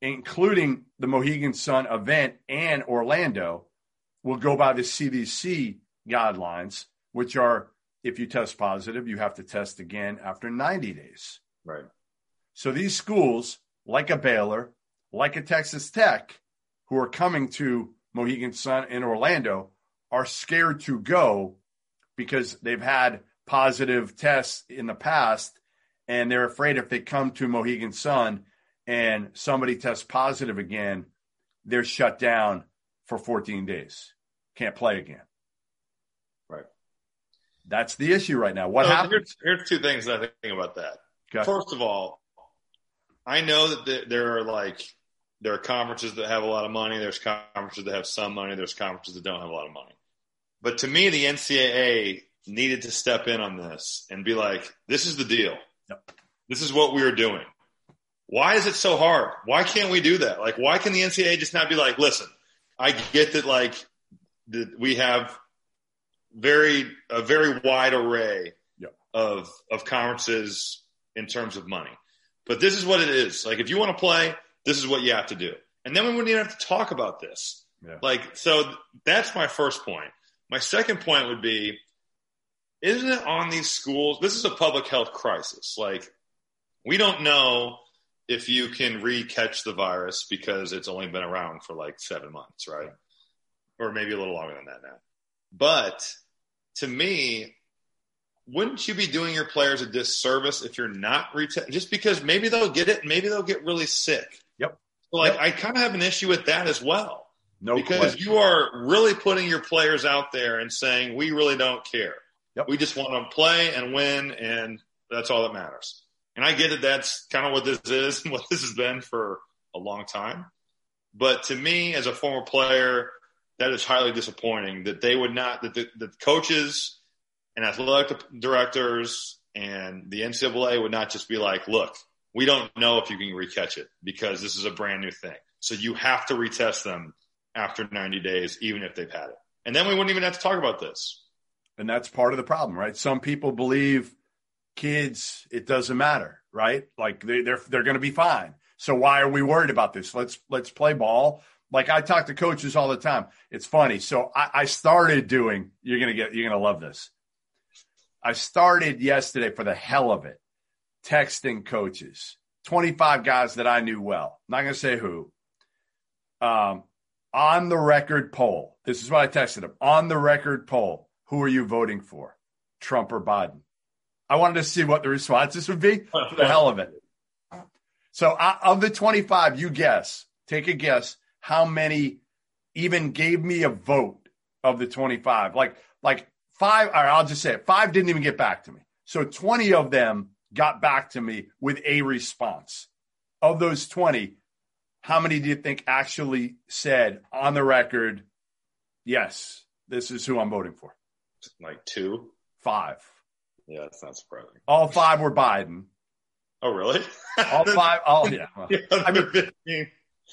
including the Mohegan Sun event and Orlando, will go by the CDC guidelines, which are if you test positive, you have to test again after 90 days. Right. So these schools, like a Baylor, like a Texas Tech, who are coming to Mohegan Sun in Orlando, are scared to go because they've had positive tests in the past and they're afraid if they come to Mohegan Sun and somebody tests positive again, they're shut down for 14 days. Can't play again. Right. That's the issue right now. What so happens? Here's, here's, two things I think about that. Okay. First of all, I know that there are like there are conferences that have a lot of money. There's conferences that have some money. There's conferences that don't have a lot of money. But to me, the NCAA needed to step in on this and be like, "This is the deal. Yep. This is what we are doing. Why is it so hard? Why can't we do that? Like, why can the NCAA just not be like, listen, I get that like that we have very a very wide array yep. of of conferences in terms of money, but this is what it is. Like, if you want to play, this is what you have to do. and then we wouldn't even have to talk about this. Yeah. Like, so that's my first point. My second point would be, isn't it on these schools? This is a public health crisis. Like, we don't know if you can re-catch the virus because it's only been around for like seven months, right? Or maybe a little longer than that now. But to me, wouldn't you be doing your players a disservice if you're not reta- just because maybe they'll get it, maybe they'll get really sick. Yep. So like Yep. I kind of have an issue with that as well No because question. you are really putting your players out there and saying we really don't care. Yep. We just want to play and win, and that's all that matters. And I get that that's kind of what this is and what this has been for a long time. But to me, as a former player, that is highly disappointing that they would not that the, the coaches and athletic directors and the NCAA would not just be like, look, we don't know if you can recatch it because this is a brand new thing. So you have to retest them after 90 days, even if they've had it. And then we wouldn't even have to talk about this. And that's part of the problem, right? Some people believe kids, it doesn't matter, right? Like they, they're they're going to be fine. So why are we worried about this? Let's let's play ball. Like I talk to coaches all the time. It's funny. So I, I started doing. You're gonna get. You're gonna love this. I started yesterday for the hell of it, texting coaches, 25 guys that I knew well. not gonna say who. Um, on the record poll. This is what I texted them. On the record poll, who are you voting for? Trump or Biden? I wanted to see what the responses would be for the hell of it. So uh, of the 25, you guess, take a guess how many even gave me a vote of the 25. Like, like five, or I'll just say it, five didn't even get back to me. So 20 of them got back to me with a response. Of those 20, how many do you think actually said on the record, yes, this is who I'm voting for? Like two. Five. Yeah, that's not surprising. All five were Biden. Oh, really? All five. All yeah. well, I mean, 15.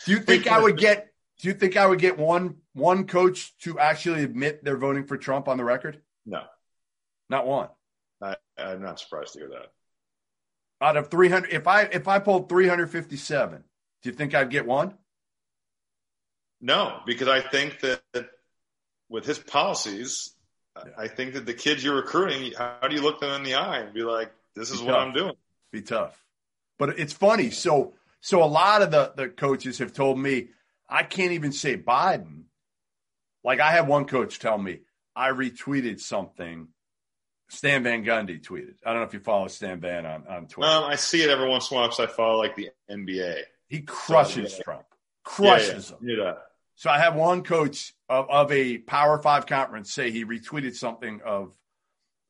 do you think I would get? Do you think I would get one one coach to actually admit they're voting for Trump on the record? No, Not one. I, I'm not surprised to hear that. Out of 300, if I if I pulled 357, do you think I'd get one? No, because I think that with his policies, I think that the kids you're recruiting, how do you look them in the eye and be like, "This is Be what tough. I'm doing"? Be tough. But it's funny. So so a lot of the the coaches have told me I can't even say Biden. Like I had one coach tell me I retweeted something. Stan Van Gundy tweeted. I don't know if you follow Stan Van on, on Twitter. Um, I see it every once in a while because I follow like the NBA. he crushes yeah. Trump. Yeah, Crushes yeah. him. So I have one coach of, of a Power Five conference say he retweeted something of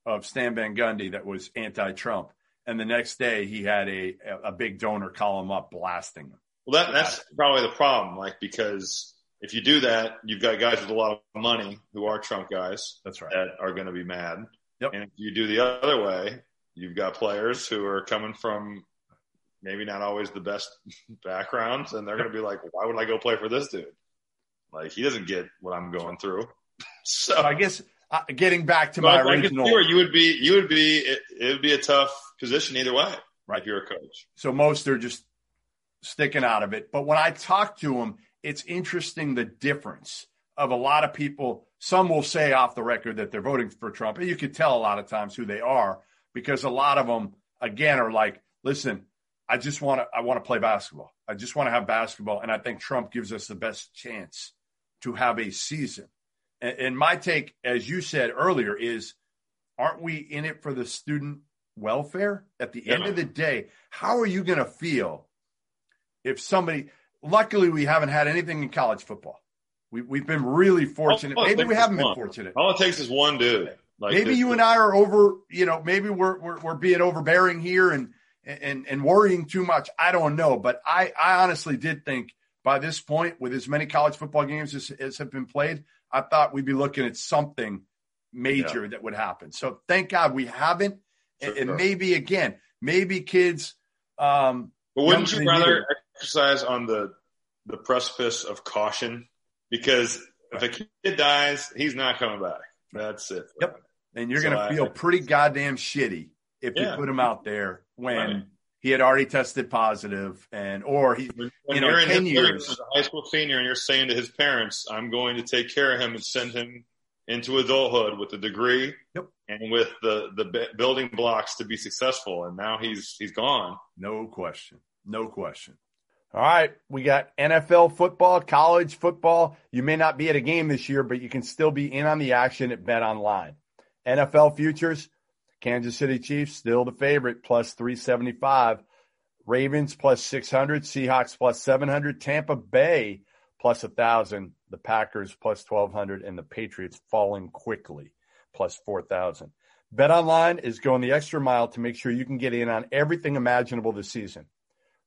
of Stan Van Gundy that was anti-Trump, and the next day he had a a big donor call him up blasting him. Well, that, that's probably the problem. Like because if you do that, you've got guys with a lot of money who are Trump guys That's right. that are going to be mad. Yep. And if you do the other way, you've got players who are coming from maybe not always the best backgrounds, and they're going to be like, "Why would I go play for this dude? Like he doesn't get what I'm going through." So I guess uh, getting back to my I, I can original. you would be. You would be. It, it would be a tough position either way. Right. If you're a coach. So most are just sticking out of it. But when I talk to them, it's interesting the difference of a lot of people. Some will say off the record that they're voting for Trump, and you can tell a lot of times who they are because a lot of them, again, are like, "Listen, I just want to. I want to play basketball. I just want to have basketball, and I think Trump gives us the best chance to have a season." And, and my take, as you said earlier, is, aren't we in it for the student welfare? At the end of the day, how are you going to feel if somebody? Luckily, we haven't had anything in college football. We, we've been really fortunate. Maybe we haven't been fortunate. All it takes is one dude. Like maybe this- you and I are over. You know, maybe we're we're, we're being overbearing here and and and worrying too much. I don't know, but I I honestly did think by this point, with as many college football games as, as have been played, I thought we'd be looking at something major that would happen. So thank God we haven't. And, Sure. and maybe again, maybe kids. Um, But wouldn't you rather you. exercise on the the precipice of caution? Because if a kid dies, he's not coming back. That's it. Yep. and you're So going to feel pretty goddamn shitty if you put him out there when Right. He had already tested positive, and or he, when, you know, in ten years, as a high school senior, and you're saying to his parents, "I'm going to take care of him and send him into adulthood with a degree yep. and with the the building blocks to be successful," and now he's he's gone. No question, no question. All right, we got NFL football, college football. You may not be at a game this year, but you can still be in on the action at BetOnline. NFL futures, Kansas City Chiefs still the favorite, plus 375. Ravens plus 600, Seahawks plus 700, Tampa Bay plus 1,000, the Packers plus 1,200, and the Patriots falling quickly, plus 4,000. BetOnline is going the extra mile to make sure you can get in on everything imaginable this season.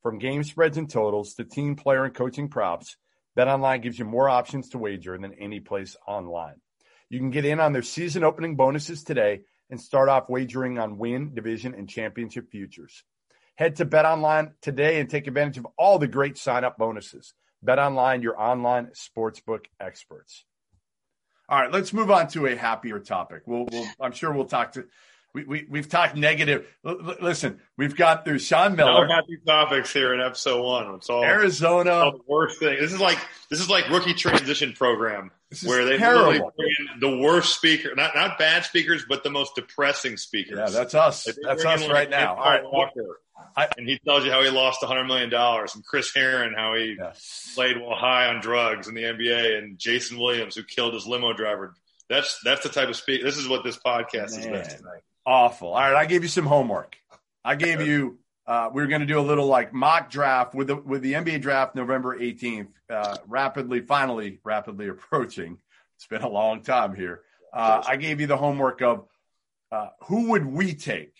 From game spreads and totals to team player and coaching props, BetOnline gives you more options to wager than any place online. You can get in on their season opening bonuses today and start off wagering on win, division, and championship futures. Head to BetOnline today and take advantage of all the great sign-up bonuses. BetOnline, your online sportsbook experts. All right, let's move on to a happier topic. We'll, we'll I'm sure we'll talk to we, we, we've talked negative. L- listen, we've got through Sean Miller. No happy topics here in episode one. It's all Arizona. All the worst thing. This is like this is like rookie transition program where they terrible. the worst speaker, not not bad speakers, but the most depressing speakers. Yeah, that's us. That's us like right now. All right, Walker, I, and he tells you how he lost hundred million dollars, and Chris Herren how he yes. played while high on drugs in the NBA, and Jayson Williams who killed his limo driver. That's that's the type of speak. This is what this podcast Man. is meant tonight awful. All right, I gave you some homework. I gave you. Uh, we are going to do a little like mock draft with the with the NBA draft November 18th, uh, rapidly, finally, rapidly approaching. It's been a long time here. Uh, I gave you the homework of uh, who would we take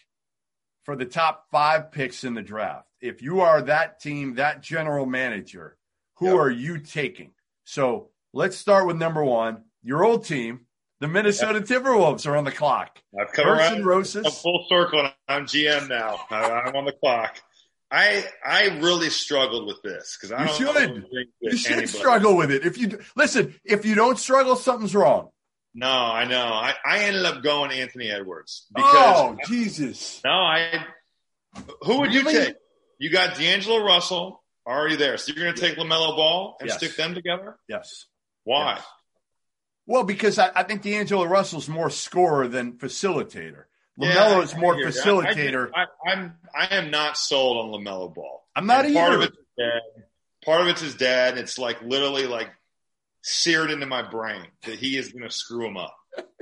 for the top five picks in the draft? If you are that team, that general manager, who yep. are you taking? So let's start with number one, your old team, the Minnesota Timberwolves are on the clock. I've come around Roses. Full circle. And I'm GM now. I'm on the clock. I I really struggled with this because I you should you should anybody. struggle with it. If you listen, if you don't struggle, something's wrong. No, I know. I, I ended up going Anthony Edwards because oh Jesus. No, I. Who would really? you take? You got D'Angelo Russell already there, so you're going to take LaMelo Ball and yes. stick them together. Yes. Why? Yes. Well, because I, I think D'Angelo Russell's more scorer than facilitator. LaMelo yeah, is more facilitator. I, I, I'm I am not sold on LaMelo Ball. I'm not and either. Part of it's dad. Part of it's his dad. It's like literally like seared into my brain that he is going to screw him up.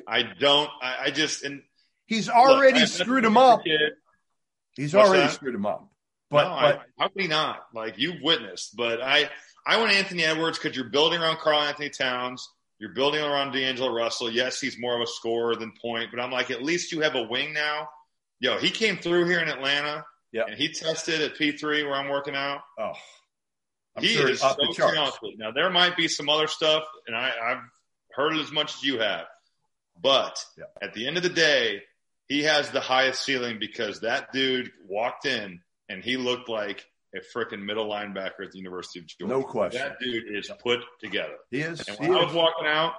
I don't. I, I just and he's already look, screwed him up. He's What's already that? screwed him up. But, no, but how can he not? Like you've witnessed. But I I want Anthony Edwards because you're building around Karl-Anthony Towns. You're building around D'Angelo Russell. Yes, he's more of a scorer than point, but I'm like, at least you have a wing now. Yo, he came through here in Atlanta. Yeah. And he tested at P3 where I'm working out. Oh. I'm he sure is so talented. Now, there might be some other stuff, and I, I've heard it as much as you have. But yeah. at the end of the day, he has the highest ceiling because that dude walked in and he looked like a freaking middle linebacker at the University of Georgia. No question. That dude is put together. He is. And when he I is. was walking out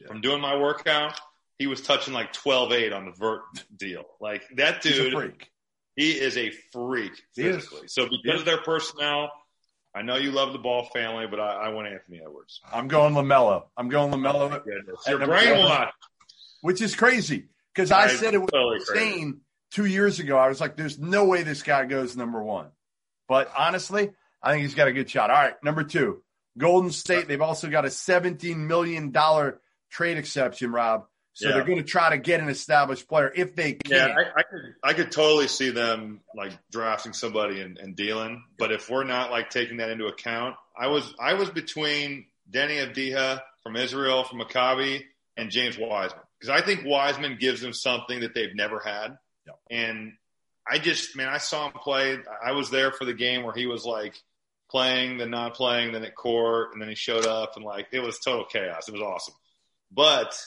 yeah. from doing my workout, he was touching like 12-8 on the vert deal. Like that dude, he is a freak physically. So because of their personnel, I know you love the Ball family, but I, I want Anthony Edwards. I'm going LaMelo. I'm going LaMelo. Oh, Your brainwash, which is crazy because I, I, said it was totally insane two years ago. I was like, "There's no way this guy goes number one." But honestly, I think he's got a good shot. All right, number two, Golden State. They've also got a $17 million trade exception, Rob. So yeah. they're going to try to get an established player if they can. Yeah, I, I, could I could totally see them like drafting somebody and, and, dealing. But if we're not like taking that into account, I was I was between Deni Avdija from Israel from Maccabi and James Wiseman because I think Wiseman gives them something that they've never had. Yeah. And I just, man, I saw him play. I was there for the game where he was like playing, then not playing, then at court, and then he showed up, and like it was total chaos. It was awesome. But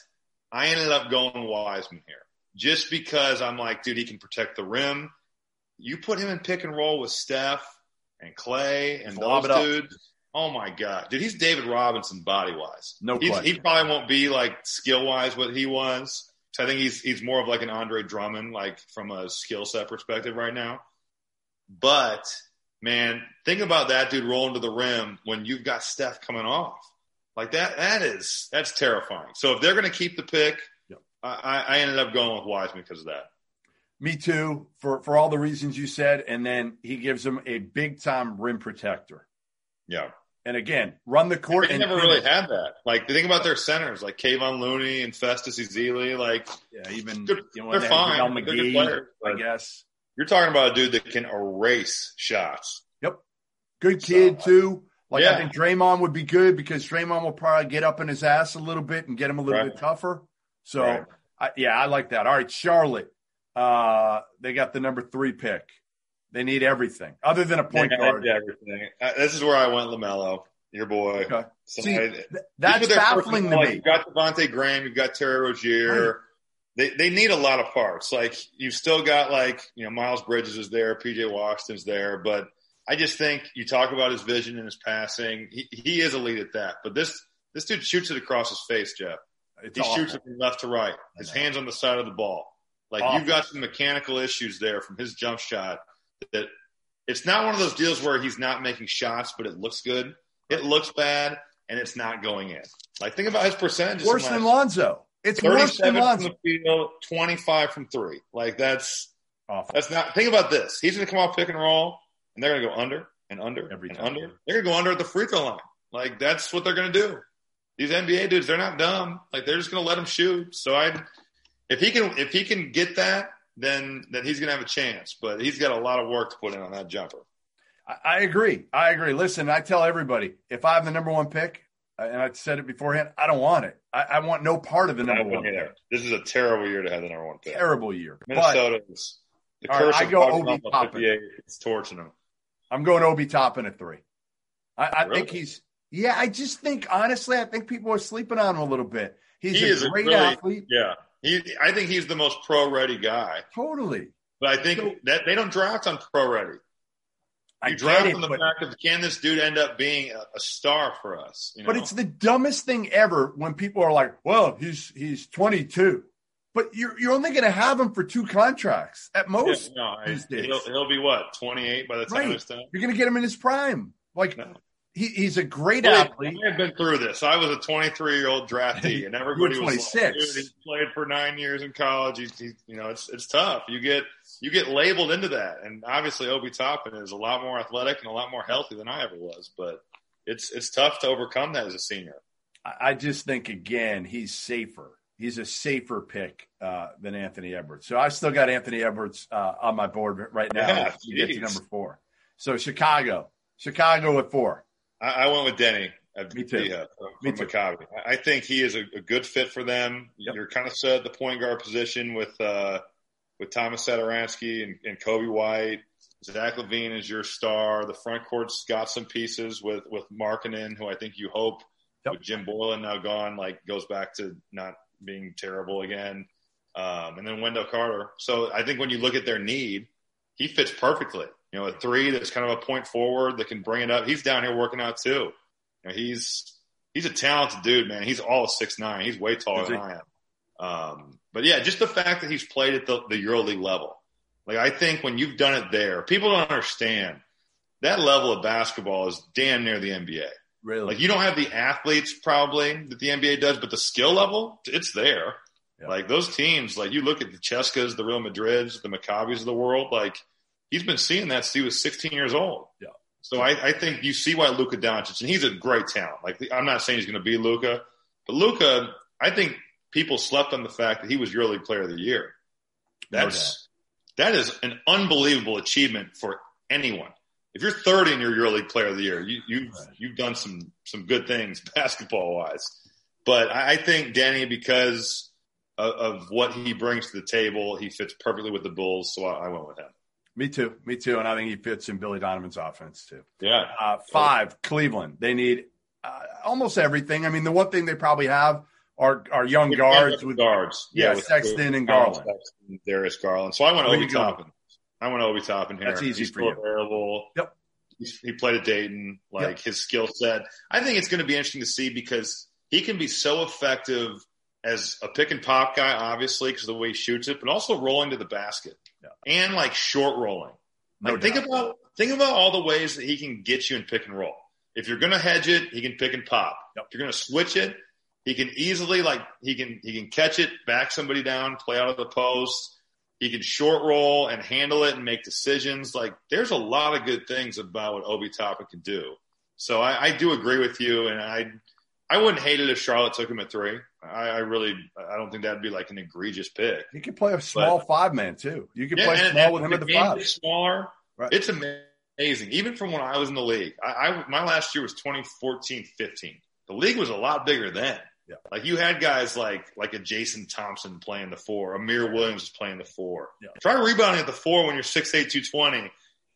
I ended up going Wiseman here just because I'm like, dude, he can protect the rim. You put him in pick and roll with Steph and Klay and those dudes. Oh my god, dude, he's David Robinson body wise. No. He probably won't be like skill wise what he was, so I think he's he's more of like an Andre Drummond, like from a skill set perspective right now. But man, think about that dude rolling to the rim when you've got Steph coming off. Like that, that is that's terrifying. So if they're going to keep the pick, Yep. I, I ended up going with Wiseman because of that. Me too, for for all the reasons you said, and then he gives him a big time rim protector. Yeah, And again, run the court. they and never really had that. Like the think about their centers, like Kevon Looney and Festus Ezeli. Like Yeah, even They're- you know, they're they fine. They're good players, I guess. you're talking about a dude that can erase shots. Yep, good kid So, too. Like I think Draymond would be good because Draymond will probably get up in his ass a little bit and get him a little Right. bit tougher. So Right. I, yeah, I like that. All right, Charlotte. Uh, they got the number three pick. They need everything other than a point Yeah, guard. everything. Uh, this is where I went, LaMelo, your boy. Okay. So See, I- th- that's baffling to me. You've got Devonte' Graham, you've got Terry Rozier. They they need a lot of parts. Like you've still got like you know Miles Bridges is there, PJ Washington's there, but I just think you talk about his vision and his passing. He he is elite at that. But this this dude shoots it across his face, Jeff. It's He awful. shoots it from left to right. His hands on the side of the ball. Like Awful. you've got some mechanical issues there from his jump shot that it's not one of those deals where he's not making shots, but it looks good. It looks bad and it's not going in. Like think about his percentages. worse than Lonzo. It's worse than 37 from Lonzo. the field, 25 from three. Like that's, Awful. that's not, think about this. He's going to come off pick and roll and they're going to go under and under Every and time. under. They're going to go under at the free throw line. Like that's what they're going to do. These NBA dudes, they're not dumb. Like they're just going to let him shoot. So I, if he can, if he can get that, then, then he's going to have a chance, but he's got a lot of work to put in on that jumper. I, I agree. I agree. Listen, I tell everybody if I have the number one pick, uh, and I said it beforehand, I don't want it. I, I want no part of the number one Yeah. pick. This is a terrible year to have the number one pick. Terrible year. But Minnesota is the All right, curse I go Obi Toppin. It's torching them. I'm going Obi Toppin at three. I, I Really? think he's. Yeah, I just think honestly, I think people are sleeping on him a little bit. He's He a is a great really- athlete. Yeah, he. I think he's the most pro-ready guy. Totally. But I think So- that they don't draft on pro-ready. I You get draft it, on the but, fact of can this dude end up being a, a star for us? You know? but it's the dumbest thing ever when people are like, "Well, he's he's 22," but you're you're only going to have him for two contracts at Yeah, most. no, I- days. he'll, he'll be what 28 by the time Right. You're going to get him in his prime. Like No. He, he's a great Well, athlete. I have been through this. I was a 23 year old draftee, and everybody was 26. like, he played for nine years in college. He's, he, you know, it's it's tough. You get you get labeled into that, and obviously Obi Toppin is a lot more athletic and a lot more healthy than I ever was. But it's it's tough to overcome that as a senior. I I just think again he's safer. He's a safer pick uh, than Anthony Edwards. So I still got Anthony Edwards uh, on my board right now. Yeah, you get to number four. So Chicago, Chicago at four. I, I went with Deni. At Me too. Yeah, from Me too. Maccabi. I I think he is a, a good fit for them. Yep. You're kind of set at the point guard position with uh, with Thomas Satoransky and, and Coby White. Zach LaVine is your star. The front court's got some pieces with with Markkanen, who I think you hope Yep. with Jim Boylen now gone, like goes back to not being terrible again. Um, and then Wendell Carter. So I think when you look at their need, he fits perfectly. You know, a three that's kind of a point forward that can bring it up. He's down here working out too. You know, he's he's a talented dude, man. He's all six nine. He's way taller than I am. Um, but yeah, just the fact that he's played at the, the EuroLeague level. Like I think when you've done it there, people don't understand that level of basketball is damn near the NBA. Really? Like you don't have the athletes probably that the NBA does, but the skill level, it's there. Yeah. Like those teams, like you look at the Cheskas, the Real Madrids, the Maccabis of the world, like he's been seeing that since he was 16 years old. Yeah. So I, I think you see why Luka Doncic, and he's a great talent. Like I'm not saying he's going to be Luka, but Luka, I think people slept on the fact that he was EuroLeague Player of the Year. No That's that is an unbelievable achievement for anyone. If you're 30 and you're EuroLeague Player of the Year, you, you've Right. you've done some some good things basketball wise. But I I think Danny, because of, of what he brings to the table, he fits perfectly with the Bulls. So I, I went with him. Me too. Me too. And I think he fits in Billy Donovan's offense too. Yeah, Uh, five, Cleveland. They need uh, almost everything. I mean, the one thing they probably have are are young guards with guards. yeah, with- Sexton and with Garland. Sexton, Darius Garland. So I want Obi? Toppin. I went Obi Toppin here. That's easy He's for you. Available. Yep. He's, he played at Dayton. Like Yep. his skill set. I think it's going to be interesting to see because he can be so effective as a pick and pop guy, obviously, because of the way he shoots it, but also rolling to the basket Yeah. And like short rolling. No like, think doubt. about think about all the ways that he can get you in pick and roll. If you're going to hedge it, he can pick and pop. Yep. If you're going to switch it, he can easily like he can he can catch it, back somebody down, play out of the post. He can short roll and handle it and make decisions. Like there's a lot of good things about what Obi Toppin can do. So I, I do agree with you, and I I wouldn't hate it if Charlotte took him at three. I, I really I don't think that'd be like an egregious pick. You could play a small five man too. You could Yeah, play and- small and with him at the five. smaller. Right. It's amazing. Even from when I was in the league, I, I my last year was 2014, 15. The league was a lot bigger then. Yeah. Like you had guys like like a Jason Thompson playing the four, Amir Williams was playing the four. Yeah. Try rebounding at the four when you're 6'8", 220,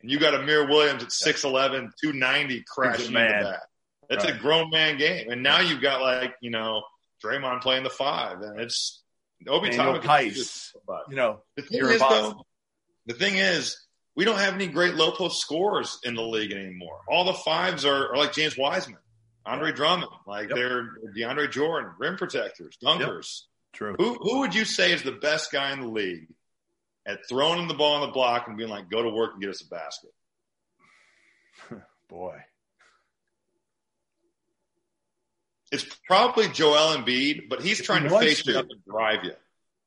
and you got Amir Williams at 6'11", 290 crashing into that. That's Right. a grown man game. And now you've got like, you know, Draymond playing the five, and it's Obi Daniel Toppin can do Tice. this, but- You know, the thing You're is, though, the thing is, we don't have any great low post scorers in the league anymore. All the fives are, are like James Wiseman, Andre Drummond, like Yep. they're DeAndre Jordan, rim protectors, dunkers. true. Who who would you say is the best guy in the league at throwing the ball on the block and being like, "Go to work and get us a basket"? Boy. It's probably Joel Embiid, but he's trying he to face to. you up and drive you.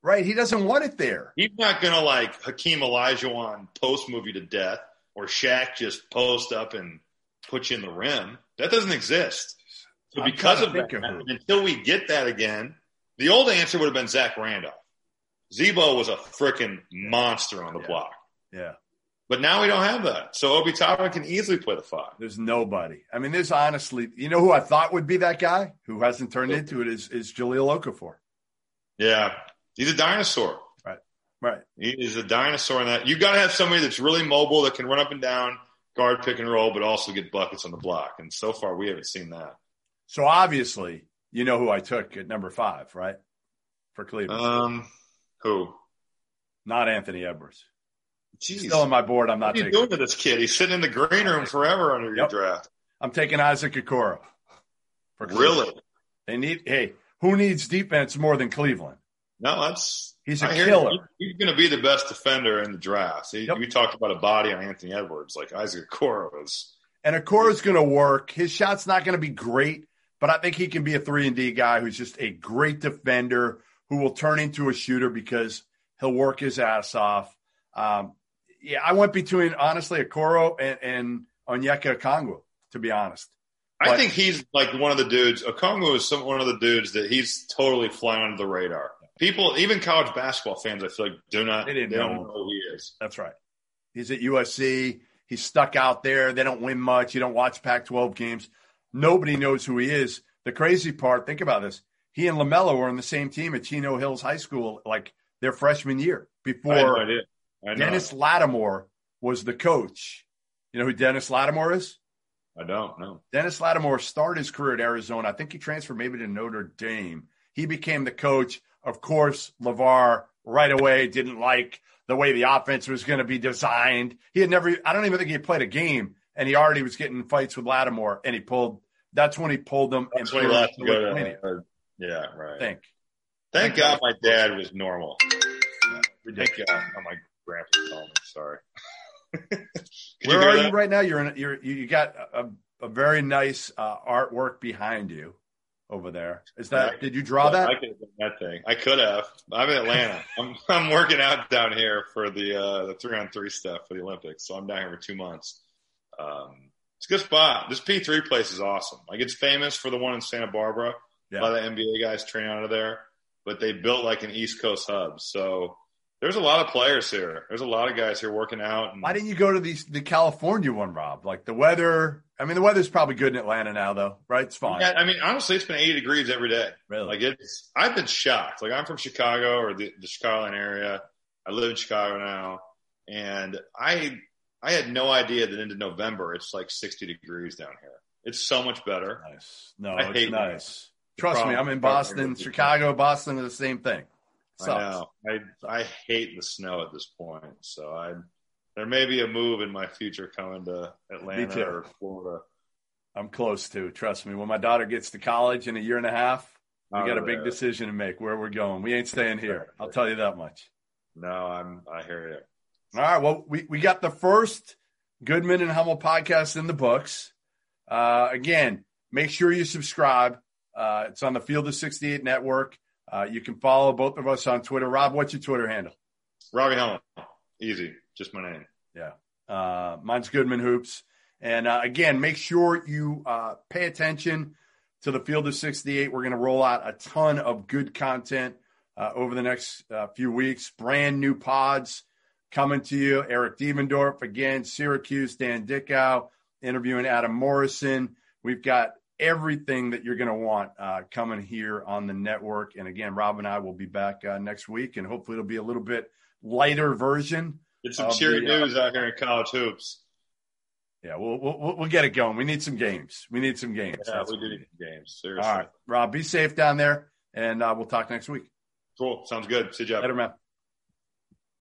Right. He doesn't want it there. He's not gonna like Hakeem Olajuwon post you to death or Shaq just post up and put you in the rim. That doesn't exist. So I'm because of that, of until we get that again, the old answer would have been Zach Randolph. Z-Bo was a freaking monster on the Yeah. block. Yeah. But now we don't have that. So Obi Toppin can easily play the five. There's nobody. I mean, there's honestly, you know who I thought would be that guy who hasn't turned into it is, is Jahlil Okafor. Yeah. He's a dinosaur. Right. Right. He is a dinosaur in that. You've got to have somebody that's really mobile that can run up and down, guard, pick and roll, but also get buckets on the block. And so far, we haven't seen that. So obviously, you know who I took at number five, right? For Cleveland. Um, who? Not Anthony Edwards. Jeez. Still on my board. I'm what not are you taking. doing to this kid? He's sitting in the green room forever under your draft. I'm taking Isaac Okoro. Really? They need. Hey, who needs defense more than Cleveland? No, that's He's a I killer. you. He's going to be the best defender in the draft. See, Yep. We talked about a body on Anthony Edwards, like Isaac Okoro is. And Okoro's going to work. His shot's not going to be great, but I think he can be a three and D guy who's just a great defender who will turn into a shooter because he'll work his ass off. Um, yeah, I went between honestly Okoro and, and Onyeka Okongwu, to be honest. I think he's like one of the dudes. Okongwu is some, one of the dudes that he's totally flying under the radar. People, even college basketball fans, I feel like do not They didn't don't know know who he is. That's right. He's at USC. He's stuck out there. They don't win much. You don't watch Pac 12 games. Nobody knows who he is. The crazy part, think about this. He and LaMelo were on the same team at Chino Hills High School, like their freshman year, I had no before idea. I know. Dennis Latimore was the coach. You know who Dennis Latimore is? I don't know. Dennis Latimore started his career at Arizona. I think he transferred maybe to Notre Dame. He became the coach. Of course, LeVar right away didn't like the way the offense was going to be designed. He had never, I don't even think he had played a game, and he already was getting fights with Latimore, and he pulled, that's when he pulled them That's and when he threw left them to to go to. uh, yeah, right. I think. Thank God my dad was normal. Thank Ridiculous. God. Oh, my grandpa called me. Sorry. Where are that? you right now? You're in, you're, you you got a, a very nice uh, artwork behind you over there. Is that, Yeah. did you draw that? I could have done that thing. I could have. I'm in Atlanta. I'm I'm working out down here for the uh, the three on three stuff for the Olympics. So I'm down here for two months. Um, it's a good spot. This P3 place is awesome. Like it's famous for the one in Santa Barbara. Yeah. A lot of NBA guys train out of there, but they built like an East Coast hub. So there's a lot of players here. There's a lot of guys here working out. And Why didn't you go to these the California one, Rob? Like the weather. I mean, the weather's probably good in Atlanta now, though, right? It's fine. Yeah, I mean, honestly, it's been 80 degrees every day. Really? Like it's, I've been shocked. Like I'm from Chicago or the, the Chicagoland area. I live in Chicago now, and I, I had no idea that into November it's like 60 degrees down here. It's so much better. nice. No, I it's hate nice. Trust me, I'm in Boston, Chicago, Boston are the same thing. I know. I, I hate the snow at this point. So I, there may be a move in my future coming to. Atlanta or Florida. I'm close to. Trust me. When my daughter gets to college in a year and a half, we Out got a big there. decision to make where we're going. We ain't staying here. I'll tell you that much. No, I'm, I hear you. All right. Well, we, we got the first Goodman and Hummel podcast in the books. Uh, again, make sure you subscribe. Uh, it's on the Field of 68 network. Uh, you can follow both of us on Twitter. Rob, what's your Twitter handle? Robbie Hummel. Easy. Just my name. Yeah. Uh, mine's Goodman Hoops. And uh, again, make sure you uh, pay attention to the Field of 68. We're going to roll out a ton of good content uh, over the next uh, few weeks. Brand new pods coming to you. Eric Devendorf again, Syracuse, Dan Dickau interviewing Adam Morrison. We've got everything that you're going to want uh, coming here on the network. And again, Rob and I will be back uh, next week, and hopefully it'll be a little bit lighter version. Get some cheery the, uh, news out here in college hoops. Yeah, we'll, we'll, we'll get it going. We need some games. We need some games. Yeah, That's we do need games. Seriously. All right, Rob, be safe down there, and uh, we'll talk next week. Cool. Sounds good. See you, Jeff. Later, man.